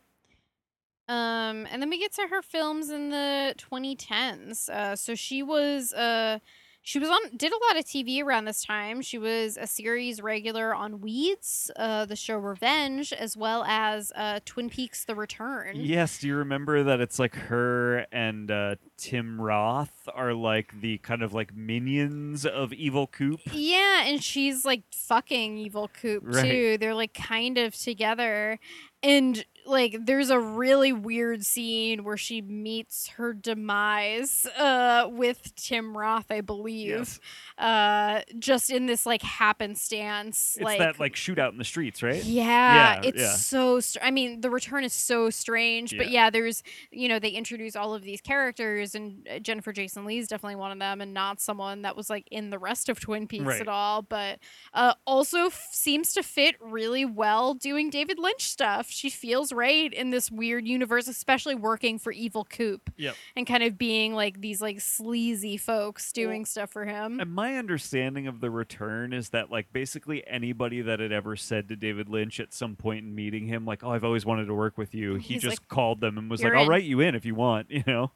Um, and then we get to her films in the 2010s. Uh, so she was uh, she was on did a lot of TV around this time. She was a series regular on Weeds, uh, the show Revenge, as well as uh, Twin Peaks: The Return. Yes. Do you remember that it's like her and uh, Tim Roth are like the kind of like minions of Evil Coop? Yeah, and she's like fucking evil Coop Right. too. They're like kind of together. And like there's a really weird scene where she meets her demise uh with Tim Roth, I believe. Yes. Uh just in this like happenstance It's like that like shootout in the streets, right? yeah, Yeah, it's yeah. so. Str- I mean, the return is so strange, but yeah, there's you know they introduce all of these characters, and uh, Jennifer Jason Leigh is definitely one of them, and not someone that was like in the rest of Twin Peaks Right. at all. But uh, also f- seems to fit really well doing David Lynch stuff. She feels right in this weird universe, especially working for Evil Coop Yep. and kind of being like these like sleazy folks doing stuff for him. And my understanding of the return is that like basically anybody that had ever said to David Lynch at some point in meeting him, like, "Oh, I've always wanted to work with you," he He's just like, called them and was "You're like, "I'll write you in if you want," you know?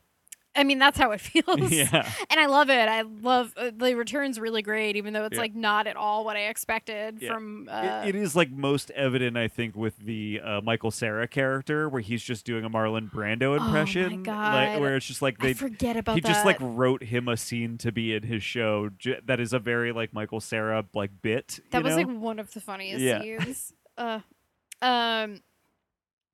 I mean, that's how it feels. yeah. and I love it. I love uh, the return's really great, even though it's Yeah. like not at all what I expected Yeah. from. It- Uh, it is like most evident, I think, with the uh, Michael Cera character, where he's just doing a Marlon Brando impression. Oh my impression, like, God. where it's just like I they forget about he that. just like wrote him a scene to be in his show. j- That is a very like Michael Cera like bit. that was know? like one of the funniest Yeah. scenes. uh, um,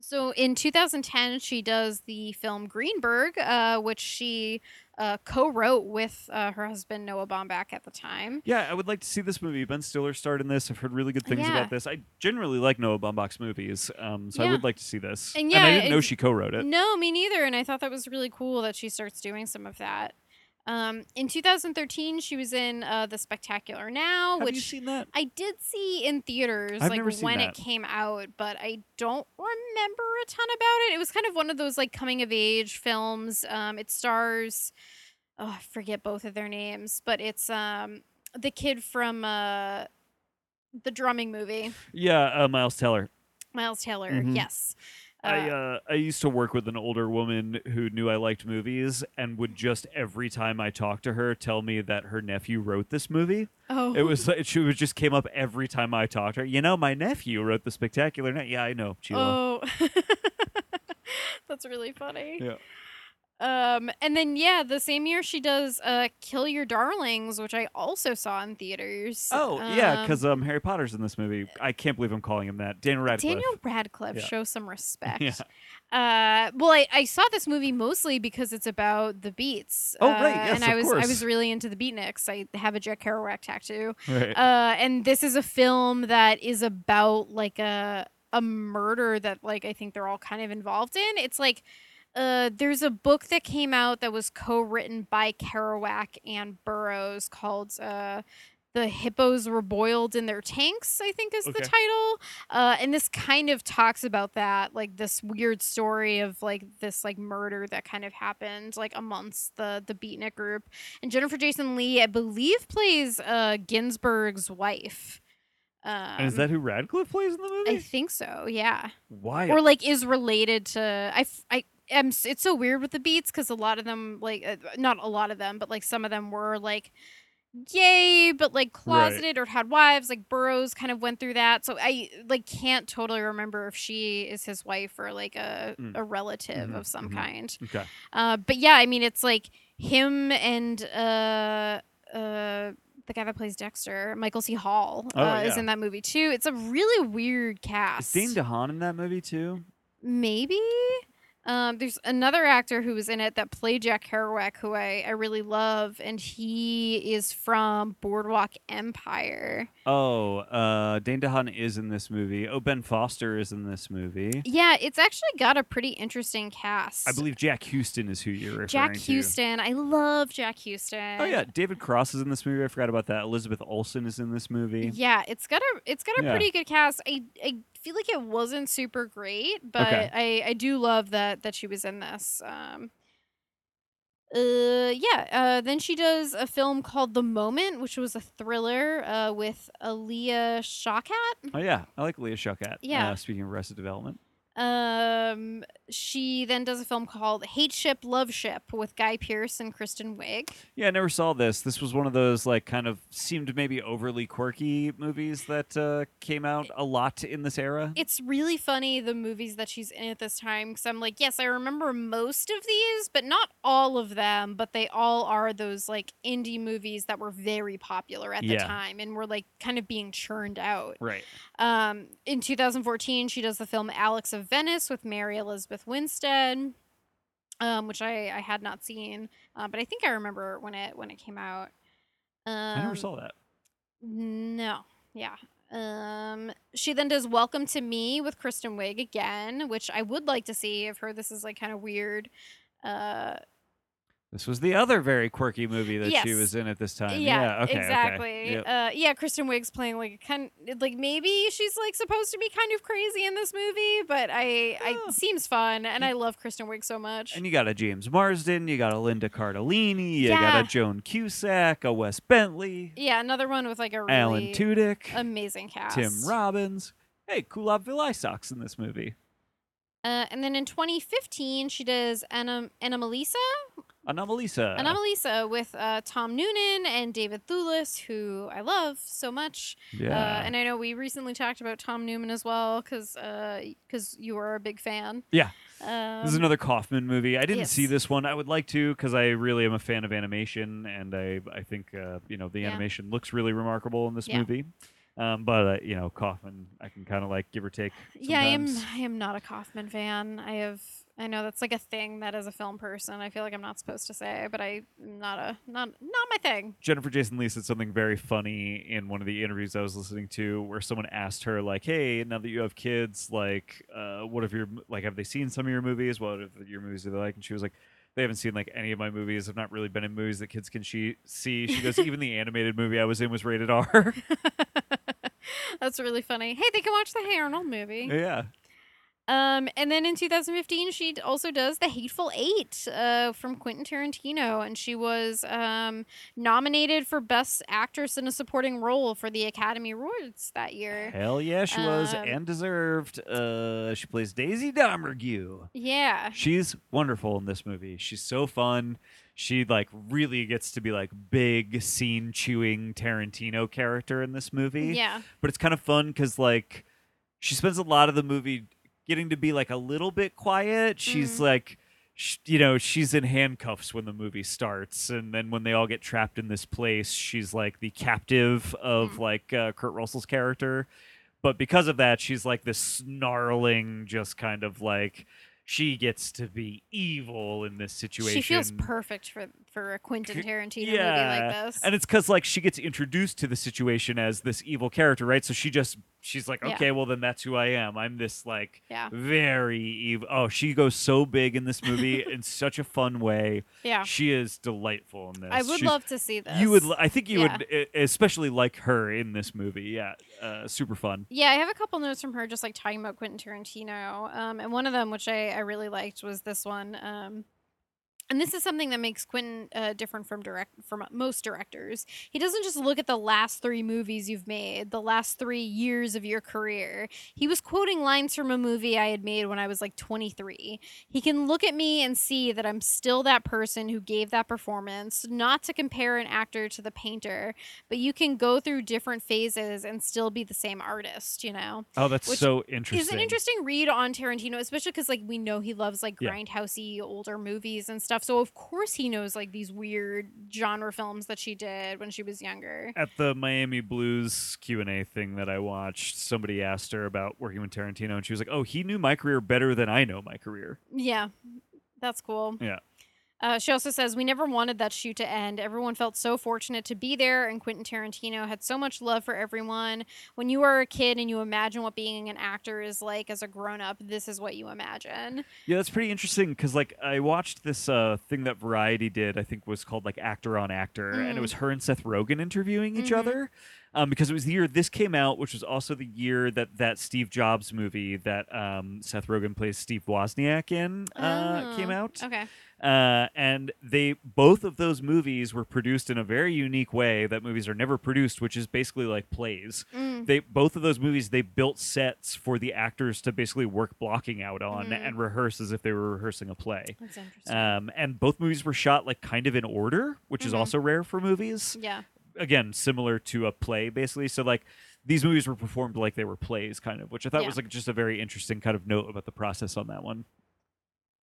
so in 2010, she does the film Greenberg, uh, which she uh, co-wrote with uh, her husband Noah Baumbach at the time. Yeah, I would like to see this movie. Ben Stiller starred in this. I've heard really good things Yeah. about this. I generally like Noah Baumbach's movies, um, so I would like to see this. And yeah, I didn't know she co-wrote it. No, me neither. And I thought that was really cool that she starts doing some of that. Um, in 2013, she was in uh, The Spectacular Now, Have which you seen that? I did see in theaters I've like never seen when that. it came out, but I don't remember a ton about it. It was kind of one of those like coming of age films. Um, it stars oh, I forget both of their names, but it's um the kid from uh the drumming movie, Yeah, uh, Miles Teller. Miles Taylor. Mhm. Yes. I Uh, uh, I used to work with an older woman who knew I liked movies and would just every time I talked to her tell me that her nephew wrote this movie. oh, It was like she was just came up every time I talked to her. You know, my nephew wrote the spectacular. Night. Yeah, I know. Sheila. Oh, that's really funny. Yeah. Um, and then yeah, the same year she does uh "Kill Your Darlings," which I also saw in theaters. Oh yeah, Um, because um, Harry Potter's in this movie. I can't believe I'm calling him that. Daniel Radcliffe. Daniel Radcliffe Yeah. show some respect. Yeah. Uh, well, I, I saw this movie mostly because it's about the Beats. Oh, uh, right, yes, and I was I was really into the Beatniks. I have a Jack Kerouac tattoo. Right. Uh, and this is a film that is about like a a murder that like I think they're all kind of involved in. It's like uh, there's a book that came out that was co-written by Kerouac and Burroughs called uh, "The Hippos Were Boiled in Their Tanks." I think is Okay. the title. Uh, and this kind of talks about that, like this weird story of like this like murder that kind of happened like amongst the the Beatnik group. And Jennifer Jason Leigh, I believe, plays uh, Ginsberg's wife. Um, and is that who Radcliffe plays in the movie? I think so. Yeah Why? or like is related to I f- I am it's so weird with the beats because a lot of them like uh, not a lot of them but like some of them were like gay but like closeted or had wives like Burroughs kind of went through that so I like can't totally remember if she is his wife or like a Mm. a relative Mhm, of some mhm. kind okay. uh but yeah I mean it's like him and uh uh the guy that plays Dexter, Michael C. Hall, Oh, uh, is in that movie too. It's a really weird cast. Is. Dane DeHaan in that movie too? Maybe. Um, there's another actor who was in it that played Jack Kerouac, who I, I really love, and he is from Boardwalk Empire. Oh, uh, Dane DeHaan is in this movie. Oh, Ben Foster is in this movie. Yeah, it's actually got a pretty interesting cast. I believe Jack Huston is who you're referring Jack to. Jack Huston. I love Jack Huston. Oh yeah, David Cross is in this movie. I forgot about that. Elizabeth Olsen is in this movie. Yeah, it's got a it's got a Yeah. pretty good cast. I I feel like it wasn't super great, but Okay. I I do love that that she was in this. Um uh yeah, uh then she does a film called The Moment, which was a thriller uh with Alia Shawkat. Oh yeah, I like Leah Shawkat. Yeah. Uh, speaking of Arrested Development. Um she then does a film called Hateship Loveship with Guy Pearce and Kristen Wiig. Yeah, I never saw this. This was one of those like kind of seemed maybe overly quirky movies that uh, came out a lot in this era. it's really funny the movies that she's in at this time because I'm like, yes, I remember most of these, but not all of them. But they all are those like indie movies that were very popular at Yeah. the time and were like kind of being churned out. Right. Um, in 2014, she does the film Alex of Venice with Mary Elizabeth Winstead, um, which I, I had not seen, uh, but I think I remember when it when it came out. Um, I never saw that. no. Yeah. Um she then does Welcome to Me with Kristen Wiig again, which I would like to see. I've heard this is like kind of weird. Uh This was the other very quirky movie that she was in at this time. yeah, okay, okay. exactly. Yep. Uh yeah, Kristen Wiig's playing like a kind like maybe she's like supposed to be kind of crazy in this movie, but I I Oh. seems fun and I love Kristen Wiig so much. And you got a James Marsden, you got a Linda Cardellini, you got a Joan Cusack, a Wes Bentley, yeah, another one with like a really Alan Tudyk, amazing cast. Tim Robbins. Hey, Kulap Vilaysack's in this movie. Uh, and then in 2015, she does Anna, Anomalisa, Anomalisa. Anomalisa with uh, Tom Noonan and David Thewlis, who I love so much. Yeah. Uh, and I know we recently talked about Tom Noonan as well, because because you were a big fan. Yeah. Um, This is another Kaufman movie. I didn't see this one. I would like to because I really am a fan of animation, and I I think uh, you know the Yeah. animation looks really remarkable in this Yeah. movie. Um, but uh, you know Kaufman, I can kind of like give or take. yeah, I am. I am not a Kaufman fan. I have. I know that's like a thing that as a film person, I feel like I'm not supposed to say, but I'm not a not not my thing. Jennifer Jason Leigh said something very funny in one of the interviews I was listening to, where someone asked her like, "Hey, now that you have kids, like, uh, what if your like have they seen some of your movies? What if your movies do they like?" And she was like, they haven't seen like any of my movies. I've not really been in movies that kids can she- see. She goes, even the animated movie I was in was rated R. That's really funny. Hey, they can watch the Hey Arnold movie. yeah. Um, and then in 2015, she also does The Hateful Eight uh, from Quentin Tarantino, and she was um, nominated for Best Actress in a Supporting Role for the Academy Awards that year. Hell yeah, she was Um, and deserved. Uh, she plays Daisy Domergue. Yeah, She's wonderful in this movie. She's so fun. She like really gets to be like big scene chewing Tarantino character in this movie. yeah, But it's kind of fun because like she spends a lot of the movie getting to be like a little bit quiet. She's Mhm. like. sh- You know, she's in handcuffs when the movie starts, and then when they all get trapped in this place, she's like the captive of Mm. like uh, Kurt Russell's character. But because of that, she's like this snarling, just kind of like she gets to be evil in this situation. she feels perfect for for a Quentin Tarantino yeah, movie like this. And it's because like she gets introduced to the situation as this evil character, right? So she just she's like, Yeah. okay, well then that's who I am. I'm this like yeah, very evil. Oh, she goes so big in this movie in such a fun way. yeah. She is delightful in this. I would She's- love to see this. You would. I think you Yeah. would, especially like her in this movie. Yeah, uh, super fun. Yeah, I have a couple notes from her just like talking about Quentin Tarantino. Um, and one of them, which I, I really liked, was this one. Um, and this is something that makes Quentin uh, different from direct from most directors. He doesn't just look at the last three movies you've made, the last three years of your career. He was quoting lines from a movie I had made when I was like 23. He can look at me and see that I'm still that person who gave that performance. Not to compare an actor to the painter, but you can go through different phases and still be the same artist. You know Oh, that's Which so interesting. is an interesting read on Tarantino, especially because like we know he loves like Yeah. grindhousey older movies and stuff. So of course he knows like these weird genre films that she did when she was younger. At the Miami Blues Q and A thing that I watched, somebody asked her about working with Tarantino, and she was like, "Oh, he knew my career better than I know my career." Yeah, that's cool. Yeah. Uh, she also says, We never wanted that shoot to end. Everyone felt so fortunate to be there, and Quentin Tarantino had so much love for everyone. When you are a kid and you imagine what being an actor is like as a grown up, this is what you imagine. Yeah, that's pretty interesting because like I watched this uh, thing that Variety did. I think was called like Actor on Actor, and it Mm. was her and Seth Rogen interviewing each Mhm. other. Um, because it was the year this came out, which was also the year that that Steve Jobs movie that um, Seth Rogen plays Steve Wozniak in uh, came Oh, out. Okay. Uh, and they both of those movies were produced in a very unique way that movies are never produced, which is basically like plays. Mm. They both of those movies they built sets for the actors to basically work blocking out on Mhm. and rehearse as if they were rehearsing a play. That's interesting. Um, and both movies were shot like kind of in order, which is Mhm. also rare for movies. yeah. Again, similar to a play, basically. So like these movies were performed like they were plays, kind of, which I thought Yeah. was like just a very interesting kind of note about the process on that one.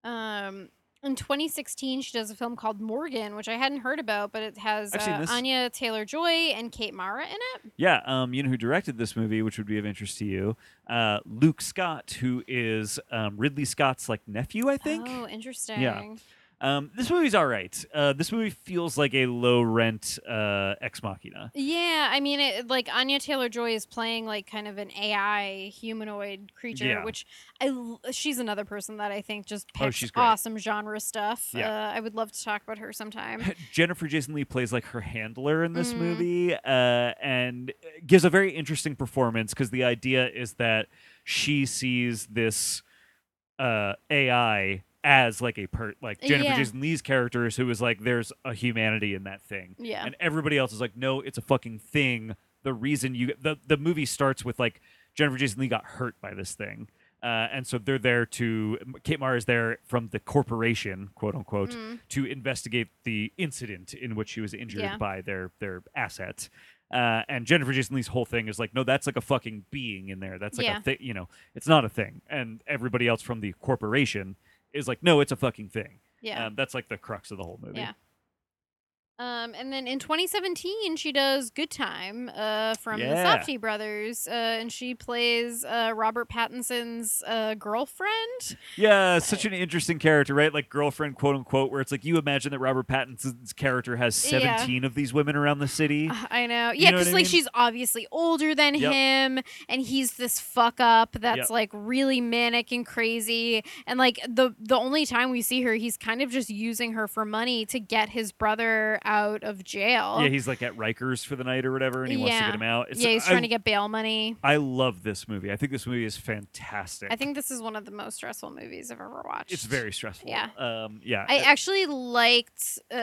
Um, in 2016, she does a film called Morgan, which I hadn't heard about, but it has uh. Anya Taylor Joy and Kate Mara in it. Yeah, um, you know who directed this movie, which would be of interest to you? Uh, Luke Scott, who is um, Ridley Scott's like nephew, I think. Oh, interesting. Um, this movie's all right. Uh, this movie feels like a low rent uh, ex machina. Yeah, I mean, it, like Anya Taylor Joy is playing like kind of an AI humanoid creature, Yeah. which I she's another person that I think just Oh, picks she's awesome genre stuff. Yeah. Uh, I would love to talk about her sometime. Jennifer Jason Leigh plays like her handler in this Mhm. movie, uh, and gives a very interesting performance because the idea is that she sees this uh, AI as like a per like Jennifer Yeah. Jason Leigh's characters who is like there's a humanity in that thing. yeah, and everybody else is like, no, it's a fucking thing. The reason you the the movie starts with like Jennifer Jason Leigh got hurt by this thing, uh, and so they're there to Kate Mara is there from the corporation, quote unquote, Mm. to investigate the incident in which she was injured Yeah. by their their asset. Uh, and Jennifer Jason Leigh's whole thing is like, no, that's like a fucking being in there. That's like Yeah. a thing, you know, it's not a thing. And everybody else from the corporation is like, no, it's a fucking thing. yeah. Um, that's like the crux of the whole movie. Yeah. Um, and then in 2017, she does Good Time uh, from Yeah. the Safdie brothers, uh, and she plays uh, Robert Pattinson's uh, girlfriend. Yeah, such an interesting character, right? Like girlfriend, quote unquote, where it's like you imagine that Robert Pattinson's character has Yeah. 17 of these women around the city. Uh, I know, yeah, because like mean? she's obviously older than Yep. him, and he's this fuck up that's Yep. like really manic and crazy. And like the the only time we see her, he's kind of just using her for money to get his brother out of jail. Yeah, he's like at Rikers for the night or whatever, and he wants to Yeah. get him out. It's, yeah, he's I, trying to get bail money. I love this movie. I think this movie is fantastic. I think this is one of the most stressful movies I've ever watched. it's very stressful. Yeah. Um. Yeah. I actually liked uh,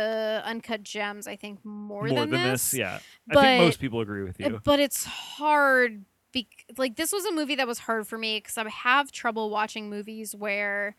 Uncut Gems. I think more, more than, this. Yeah. I but- think most people agree with you. But it's hard. Like this was a movie that was hard for me because I have trouble watching movies where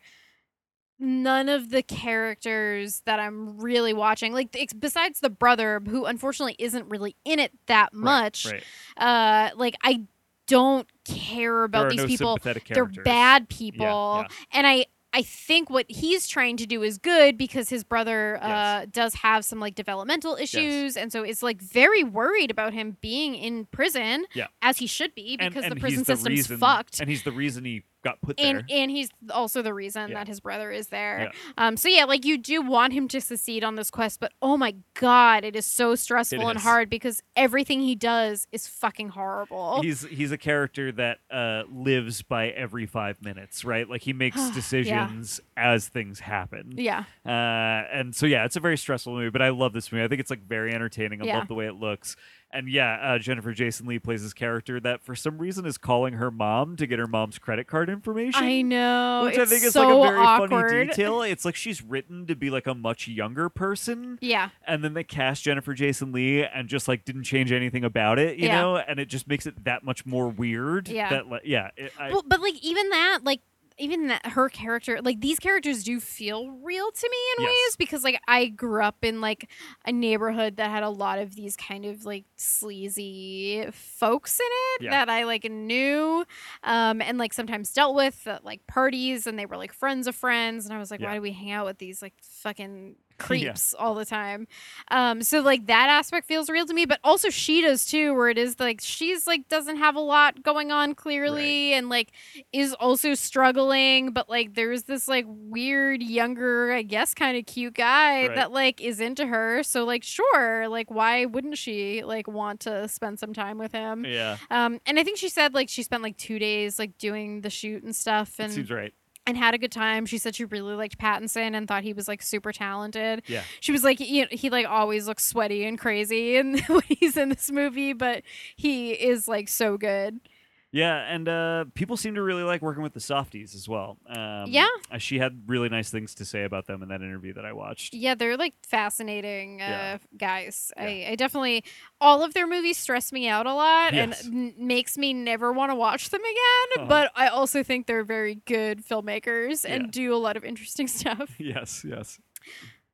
none of the characters that I'm really watching, like besides the brother, who unfortunately isn't really in it that much, Right. uh, like I don't care about these no people. They're bad people, yeah. and I. I think what he's trying to do is good because his brother uh, Yes. does have some like developmental issues, and so is like very worried about him being in prison, Yeah. as he should be because and the he's prison the system's reason- fucked. And he's the reason he got put there. and and he's also the reason Yeah. that his brother is there. Yeah. Um. So yeah, like you do want him to succeed on this quest, but oh my god, it is so stressful and hard because everything he does is fucking horrible. He's he's a character that uh, lives by every five minutes, right? Like he makes decisions as things happen. yeah. Uh, and so yeah, it's a very stressful movie, but I love this movie. I think it's like very entertaining. I Yeah. love the way it looks. And yeah, uh, Jennifer Jason Leigh plays this character that for some reason is calling her mom to get her mom's credit card information. I know. Which it's I think is so like a very awkward. funny detail. It's like she's written to be like a much younger person, Yeah. and then they cast Jennifer Jason Leigh and just like didn't change anything about it, you Yeah. know, and it just makes it that much more weird. Yeah. that like, yeah, it, I, Well, but like even that, like even that her character, like these characters do feel real to me in Yes. ways because like I grew up in like a neighborhood that had a lot of these kind of like sleazy folks in it Yeah. that I like knew, um, and like sometimes dealt with at like parties, and they were like friends of friends, and I was like, Yeah. why do we hang out with these like fucking creeps all the time. Um, so like that aspect feels real to me, but also she does too, where it is like she's like doesn't have a lot going on clearly, and like is also struggling, but like there's this like weird younger, I guess, kind of cute guy Right. that like is into her. So like sure, like why wouldn't she like want to spend some time with him? yeah, Um, and I think she said like she spent like two days like doing the shoot and stuff, and seems right. And had a good time. She said she really liked Pattinson and thought he was like super talented. Yeah. She was like, you know, he like always looks sweaty and crazy and when he's in this movie, but he is like so good. Yeah, and uh, people seem to really like working with the Safdies as well. Um, Yeah. uh, she had really nice things to say about them in that interview that I watched. Yeah, they're like fascinating uh, Yeah. guys. I, I definitely all of their movies stress me out a lot Yes. and makes me never want to watch them again. Uh-huh. But I also think they're very good filmmakers and Yeah. do a lot of interesting stuff. yes, yes.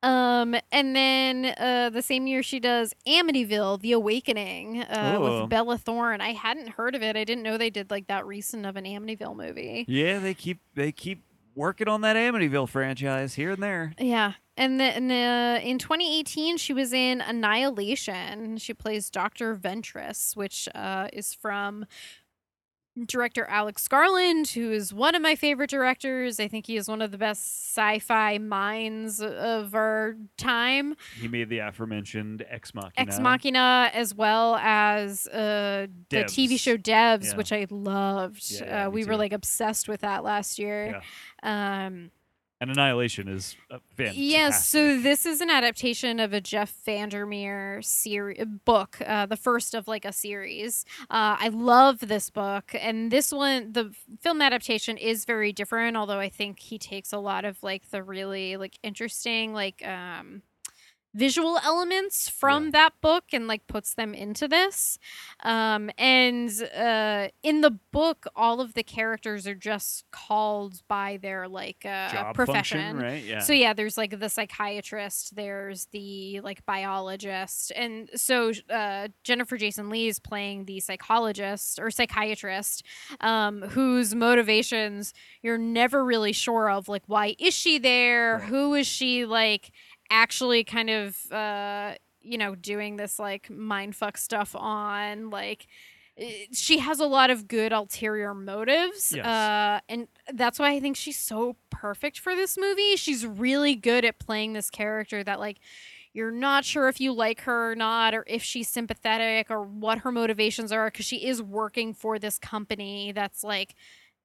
Um, and then uh, the same year she does Amityville: The Awakening uh, with Bella Thorne. I hadn't heard of it. I didn't know they did like that recent of an Amityville movie. Yeah, they keep they keep working on that Amityville franchise here and there. Yeah. And then uh, in 2018, she was in Annihilation. She plays Dr. Ventress, which uh, is from director Alex Garland, who is one of my favorite directors. I think he is one of the best sci fi minds of our time. He made the aforementioned Ex Machina. Ex Machina, as well as uh, the TV show Devs, Yeah. which I loved. Yeah, uh, me we were like obsessed with that last year. Um, And Annihilation is fantastic. yeah, so this is an adaptation of a Jeff Vandermeer seri- book, uh, the first of like a series. Uh, I love this book, and this one, the film adaptation is very different. Although I think he takes a lot of like the really like interesting like um, visual elements from Yeah. that book and like puts them into this. Um, and uh, in the book, all of the characters are just called by their like uh, profession. function, right? Yeah. So yeah, there's like the psychiatrist, there's the like biologist, and so uh, Jennifer Jason Leigh is playing the psychologist or psychiatrist, um, whose motivations you're never really sure of. Like, why is she there? Right. Who is she like? Actually, kind of. Uh, you know, doing this like mindfuck stuff on like eh, she has a lot of good ulterior motives Yes. uh and that's why i think she's so perfect for this movie she's really good at playing this character that like you're not sure if you like her or not or if she's sympathetic or what her motivations are because she is working for this company that's like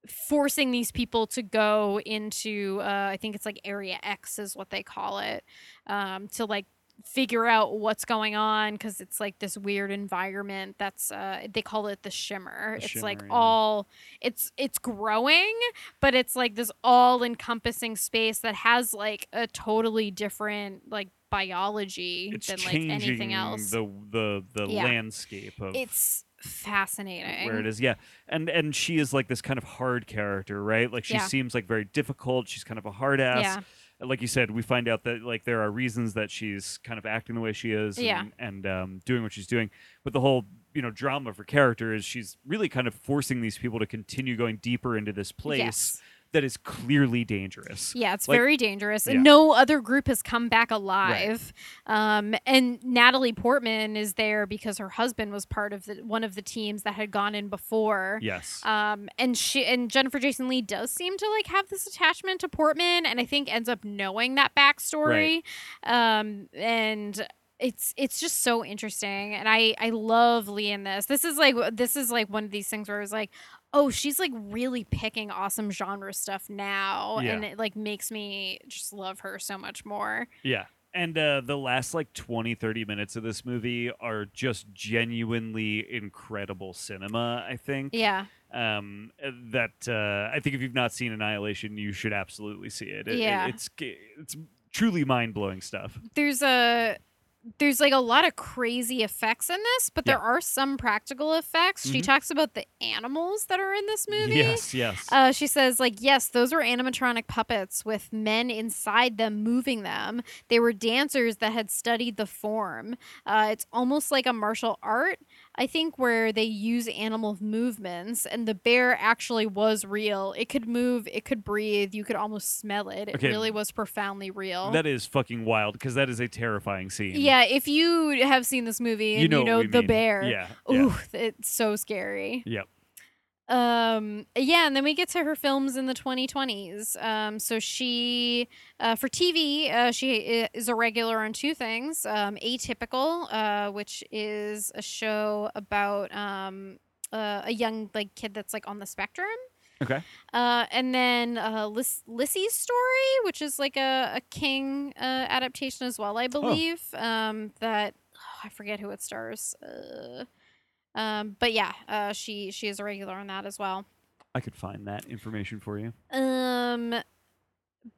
forcing these people to go into uh, i think it's like area x is what they call it um, to like figure out what's going on because it's like this weird environment that's uh they call it the shimmer The it's like yeah. all it's it's growing but it's like this all encompassing space that has like a totally different like biology It's than like anything else the the the Yeah. landscape of it's fascinating. where it is yeah. And and she is like this kind of hard character right? Like she Yeah. seems like very difficult. She's kind of a hard ass. Yeah. Like you said we find out that like there are reasons that she's kind of acting the way she is and, Yeah. and um, doing what she's doing. But the whole you know drama of her character is she's really kind of forcing these people to continue going deeper into this place yes that is clearly dangerous Yeah, it's Like- very dangerous. Yeah. And no other group has come back alive. Um, and Natalie Portman is there because her husband was part of the one of the teams that had gone in before. yes Um, and she and Jennifer Jason Leigh does seem to like have this attachment to Portman, and I think ends up knowing that backstory. Right. Um, and it's it's just so interesting, and I I love Leigh in this. This is like this is like one of these things where it's like, oh, she's like really picking awesome genre stuff now, Yeah. and it like makes me just love her so much more. Yeah. And uh, the last like 20, 30 minutes of this movie are just genuinely incredible cinema, I think. Yeah, Um, uh, that uh, I think if you've not seen Annihilation, you should absolutely see it. It- it- Yeah. it's it's truly mind blowing stuff. there's a there's like a lot of crazy effects in this, but there Yeah. are some practical effects. She Mhm. talks about the animals that are in this movie. Yes, yes. Uh, she says, like, yes, those were animatronic puppets with men inside them moving them. They were dancers that had studied the form. Uh, it's almost like a martial art, I think, where they use animal movements, and the bear actually was real. It could move, it could breathe, you could almost smell it. It Okay. really was profoundly real. that is fucking wild because that is a terrifying scene. yeah, if you have seen this movie and you know, you know, the mean. bear, Yeah. yeah. ooh, it's so scary. Yep. Um, yeah, and then we get to her films in the 2020s. Um, so she, uh, for TV, uh, she is a regular on two things. Um, Atypical, uh, which is a show about um, uh, a young like kid that's like on the spectrum. Okay. Uh, and then uh, Liss- Lisey's story, which is like a, a King uh, adaptation as well, I believe. Um, that oh, I forget who it stars. Um, but yeah, uh, she she is a regular on that as well. I could find that information for you. Um,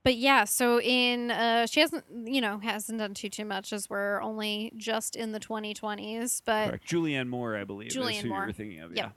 but yeah, so in uh, she hasn't you know hasn't done too too much as we're only just in the 2020s, but Correct. Julianne Moore, I believe. is Julianne who you Moore. were thinking of. Yeah.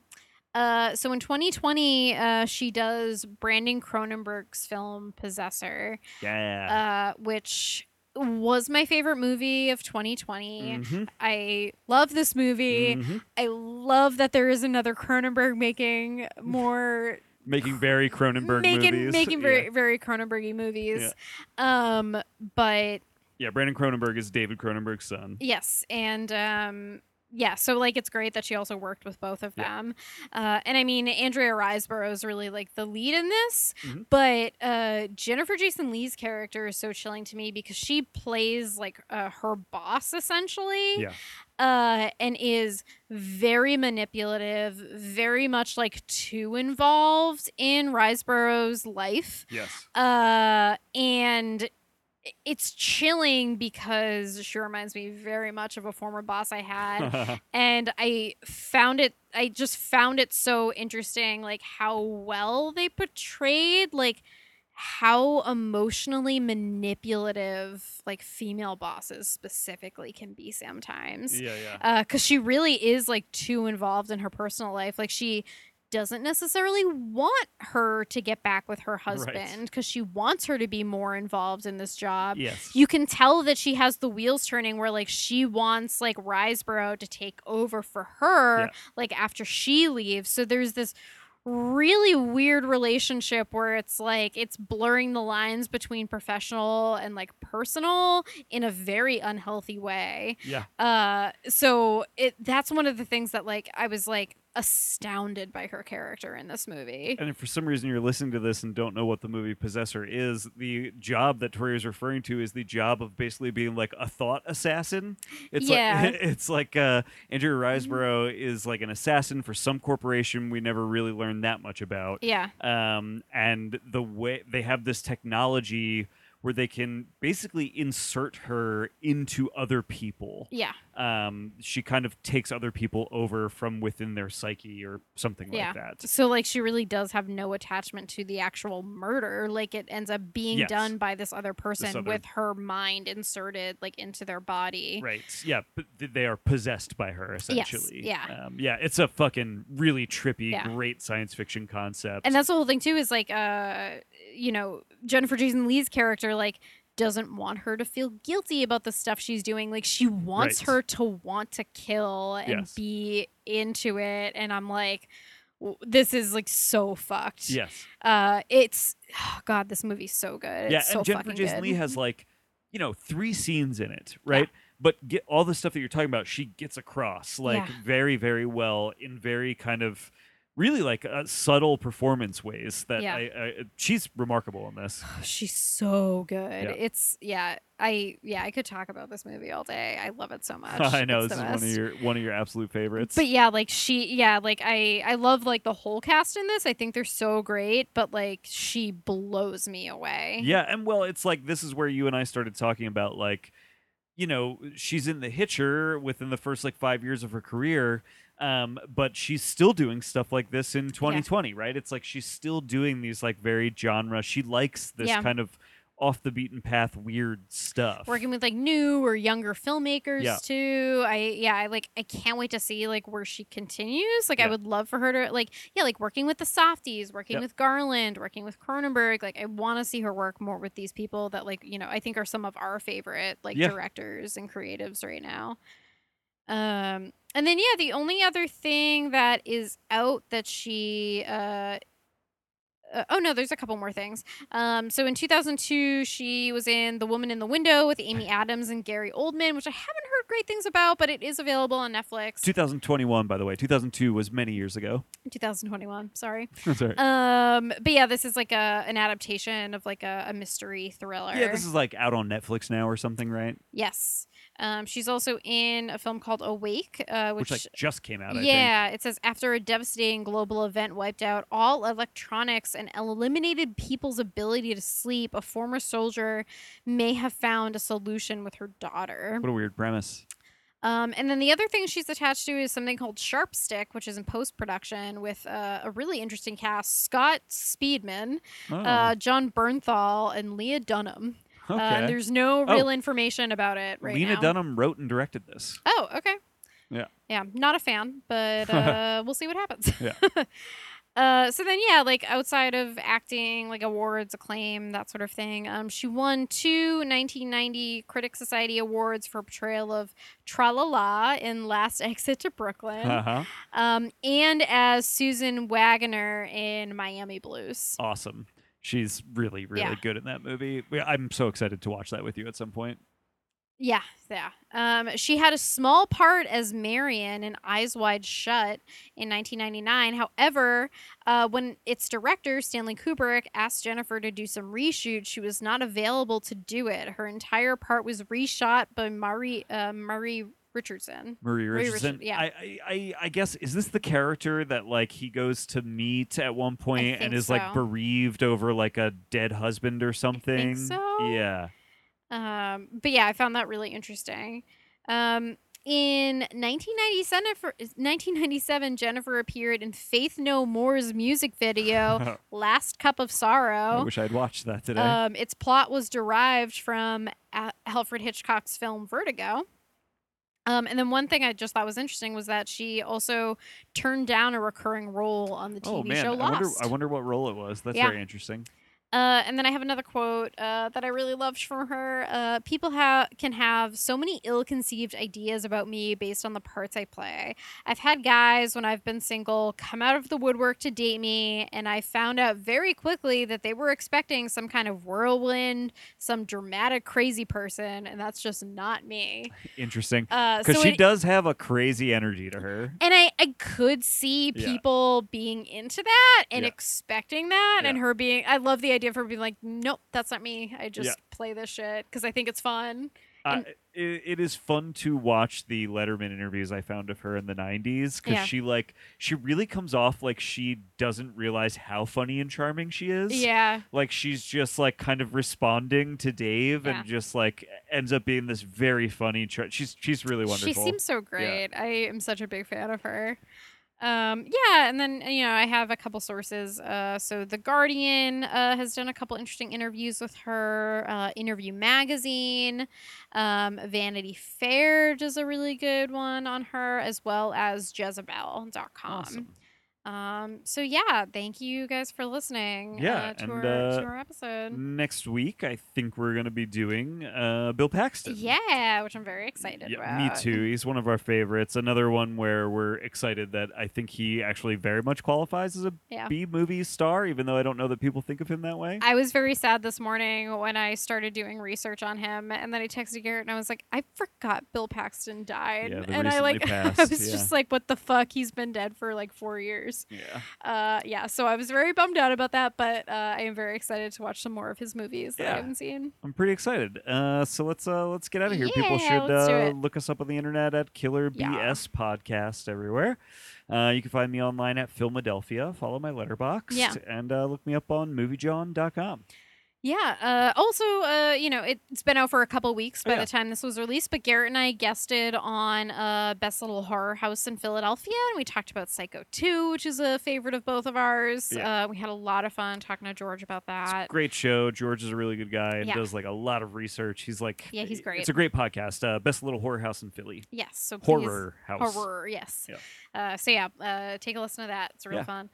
Yeah. Uh, so in 2020, uh, she does Brandon Cronenberg's film Possessor, Yeah. uh, which was my favorite movie of 2020. Mhm, I love this movie. mhm. I love that there is another Cronenberg making more Making very Cronenberg making movies. making Yeah. very very Cronenbergy movies. Um, but Yeah, Brandon Cronenberg is David Cronenberg's son. Yes, and um, yeah, so like it's great that she also worked with both of Yeah. them. Uh, and I mean, Andrea Riseborough is really like the lead in this, Mhm. but uh, Jennifer Jason Leigh's character is so chilling to me because she plays like uh, her boss essentially. Yeah. Uh, and is very manipulative, very much like too involved in Riseborough's life Yes. uh and it's chilling because she reminds me very much of a former boss I had and I found it I just found it so interesting like how well they portrayed like how emotionally manipulative like female bosses specifically can be sometimes yeah, yeah. Uh, because she really is like too involved in her personal life. Like she doesn't necessarily want her to get back with her husband because she wants her to be more involved in this job. yes. You can tell that she has the wheels turning where like she wants like Riseborough to take over for her Yeah. like after she leaves. So there's this really weird relationship where it's like it's blurring the lines between professional and like personal in a very unhealthy way. Yeah. Uh so it that's one of the things that like I was like astounded by her character in this movie. And if for some reason you're listening to this and don't know what the movie Possessor is, the job that Tori is referring to is the job of basically being like a thought assassin. It's Yeah. like it's like uh, Andrea Riseborough is like an assassin for some corporation we never really learned that much about. Yeah. Um, and the way they have this technology where they can basically insert her into other people. Yeah. Um, she kind of takes other people over from within their psyche or something Yeah. like that. So like she really does have no attachment to the actual murder. Like it ends up being Yes. done by this other person other- with her mind inserted like into their body. Right. Yeah. But they are possessed by her essentially. yeah. Um, yeah. It's a fucking really trippy, Yeah. great science fiction concept. And that's the whole thing too is like uh you know, Jennifer Jason Leigh's character like doesn't want her to feel guilty about the stuff she's doing. Like she wants Right. her to want to kill and Yes. be into it and I'm like this is like so fucked. yes. Uh it's oh god, this movie's so good. yeah. It's so and Jennifer fucking Jason good. Leigh has like, you know, three scenes in it, right? But get all the stuff that you're talking about, she gets across like Yeah. very, very well in very kind of really like uh, subtle performance ways that Yeah. I, I she's remarkable in this. She's so good. Yeah. It's yeah, I yeah, I could talk about this movie all day. I love it so much. I know It's this is one of your one of your absolute favorites. But yeah, like she yeah, like I I love like the whole cast in this. I think they're so great, but like she blows me away. Yeah, and well, it's like this is where you and I started talking about like, you know, she's in the Hitcher within the first like five years of her career, um, but she's still doing stuff like this in 2020, right? It's like she's still doing these like very genre. She likes this Yeah. kind of off the beaten path weird stuff. Working with like new or younger filmmakers Yeah. too. I yeah, I like I can't wait to see like where she continues. Like I would love for her to like yeah, like working with the Safdies, working Yep. with Garland, working with Cronenberg. Like I want to see her work more with these people that like, you know, I think are some of our favorite like Yeah. directors and creatives right now. Um and then yeah, the only other thing that is out that she uh uh, oh no, there's a couple more things. Um, so in 2002, she was in The Woman in the Window with Amy Adams and Gary Oldman, which I haven't heard great things about, but it is available on Netflix. 2021, by the way. 2002 was many years ago. 2021, sorry. That's right. Um, but yeah, this is like a an adaptation of like a, a mystery thriller. yeah, this is like out on Netflix now or something, right? yes. Um, she's also in a film called Awake, uh, Which, which, like just came out. I think. yeah, it says after a devastating global event wiped out all electronics and eliminated people's ability to sleep, a former soldier may have found a solution with her daughter. What a weird premise. Um, and then the other thing she's attached to is something called Sharp Stick, which is in post production with uh, a really interesting cast: Scott Speedman, Oh, uh, Jon Bernthal, and Leah Dunham. Okay. Uh, there's no Oh. real information about it right Lena now. Dunham wrote and directed this. Oh, okay. Yeah. Yeah, not a fan, but uh, we'll see what happens. Yeah. uh, so then, yeah, like outside of acting, like awards, acclaim, that sort of thing, um, she won two 1990 Critics Society Awards for portrayal of Tralala in Last Exit to Brooklyn, Uh-huh. um, and as Susan Wagner in Miami Blues. Awesome. She's really, really Yeah. good in that movie. I'm so excited to watch that with you at some point. Yeah, yeah. Um, she had a small part as Marion in Eyes Wide Shut in 1999. However, uh, when its director, Stanley Kubrick, asked Jennifer to do some reshoot, she was not available to do it. Her entire part was reshot by Marie, uh, Murray Richardson. Marie Marie Richardson. Richard- yeah. I, I, I, guess is this the character that like he goes to meet at one point and is like bereaved over like a dead husband or something? so. Yeah. Um, but yeah, I found that really interesting. Um, in 1997, Jennifer appeared in Faith No More's music video, Last Cup of Sorrow. I wish I'd watched that today. Um, its plot was derived from Alfred Hitchcock's film Vertigo. Um, and then one thing I just thought was interesting was that she also turned down a recurring role on the TV oh man, show I wonder, Lost. I wonder what role it was. That's Yeah. very interesting. Uh, and then I have another quote uh, that I really loved from her. Uh, People ha- can have so many ill conceived ideas about me based on the parts I play. I've had guys, when I've been single, come out of the woodwork to date me, and I found out very quickly that they were expecting some kind of whirlwind, some dramatic, crazy person, and that's just not me. Interesting. Uh, Because so she it- does have a crazy energy to her. and I, I could see Yeah. people being into that and Yeah. expecting that, and her being. I love the idea of her being like, nope, that's not me. I just play this shit because I think it's fun. Uh, it, it is fun to watch the Letterman interviews I found of her in the 90s because Yeah. she like she really comes off like she doesn't realize how funny and charming she is. Yeah, Like she's just like kind of responding to Dave Yeah. and just like ends up being this very funny. Char- she's she's really wonderful. she seems so great. I am such a big fan of her. Um, yeah, and then you know I have a couple sources. Uh, so the Guardian uh, has done a couple interesting interviews with her. Uh, Interview Magazine, um, Vanity Fair does a really good one on her, as well as Jezebel.com. Awesome. Um, so yeah, thank you guys for listening. Yeah, uh, to and, our uh, to our episode. Next week, I think we're gonna be doing uh, Bill Paxton. Yeah, which I'm very excited Yeah, about. me too. He's one of our favorites. Another one where we're excited that I think he actually very much qualifies as a Yeah. B movie star, even though I don't know that people think of him that way. I was very sad this morning when I started doing research on him, and then I texted Garrett and I was like, I forgot Bill Paxton died, Yeah, and I like, recently I was just like, what the fuck? He's been dead for like four years. Yeah. Uh, yeah, so I was very bummed out about that, but uh, I am very excited to watch some more of his movies that Yeah. I haven't seen. I'm pretty excited. Uh, so let's uh, let's get out of here. People should uh, look us up on the internet at Killer Yeah. BS Podcast everywhere. Uh, you can find me online at Philadelphia. Follow my Letterboxd. Yeah. And uh, look me up on MovieJawn.com. Yeah. Uh, also, uh, you know, it's been out for a couple weeks Oh, by yeah. the time this was released, but Garrett and I guested on uh, Best Little Horror House in Philadelphia, and we talked about Psycho 2, which is a favorite of both of ours. Yeah. Uh, we had a lot of fun talking to George about that. Great show. George is a really good guy and Yeah. does like a lot of research. He's like, Yeah, he's great. It's a great podcast. Uh, Best Little Horror House in Philly. Yes. So please, Horror House. Horror, yes. Uh, so yeah, uh, take a listen to that. It's real fun.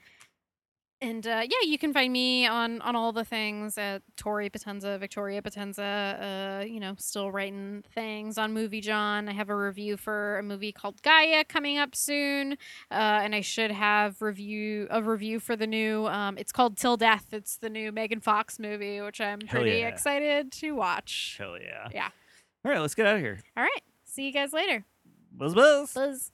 And uh, yeah, you can find me on on all the things at Tori Potenza, Victoria Potenza. Uh, you know, still writing things on Movie Jawn. I have a review for a movie called Gaia coming up soon, uh, and I should have review a review for the new. Um, it's called Till Death. It's the new Megan Fox movie, which I'm Hell pretty yeah. excited to watch. Hell yeah. Yeah. All right, let's get out of here. All right, see you guys later. Buzz buzz. Buzz.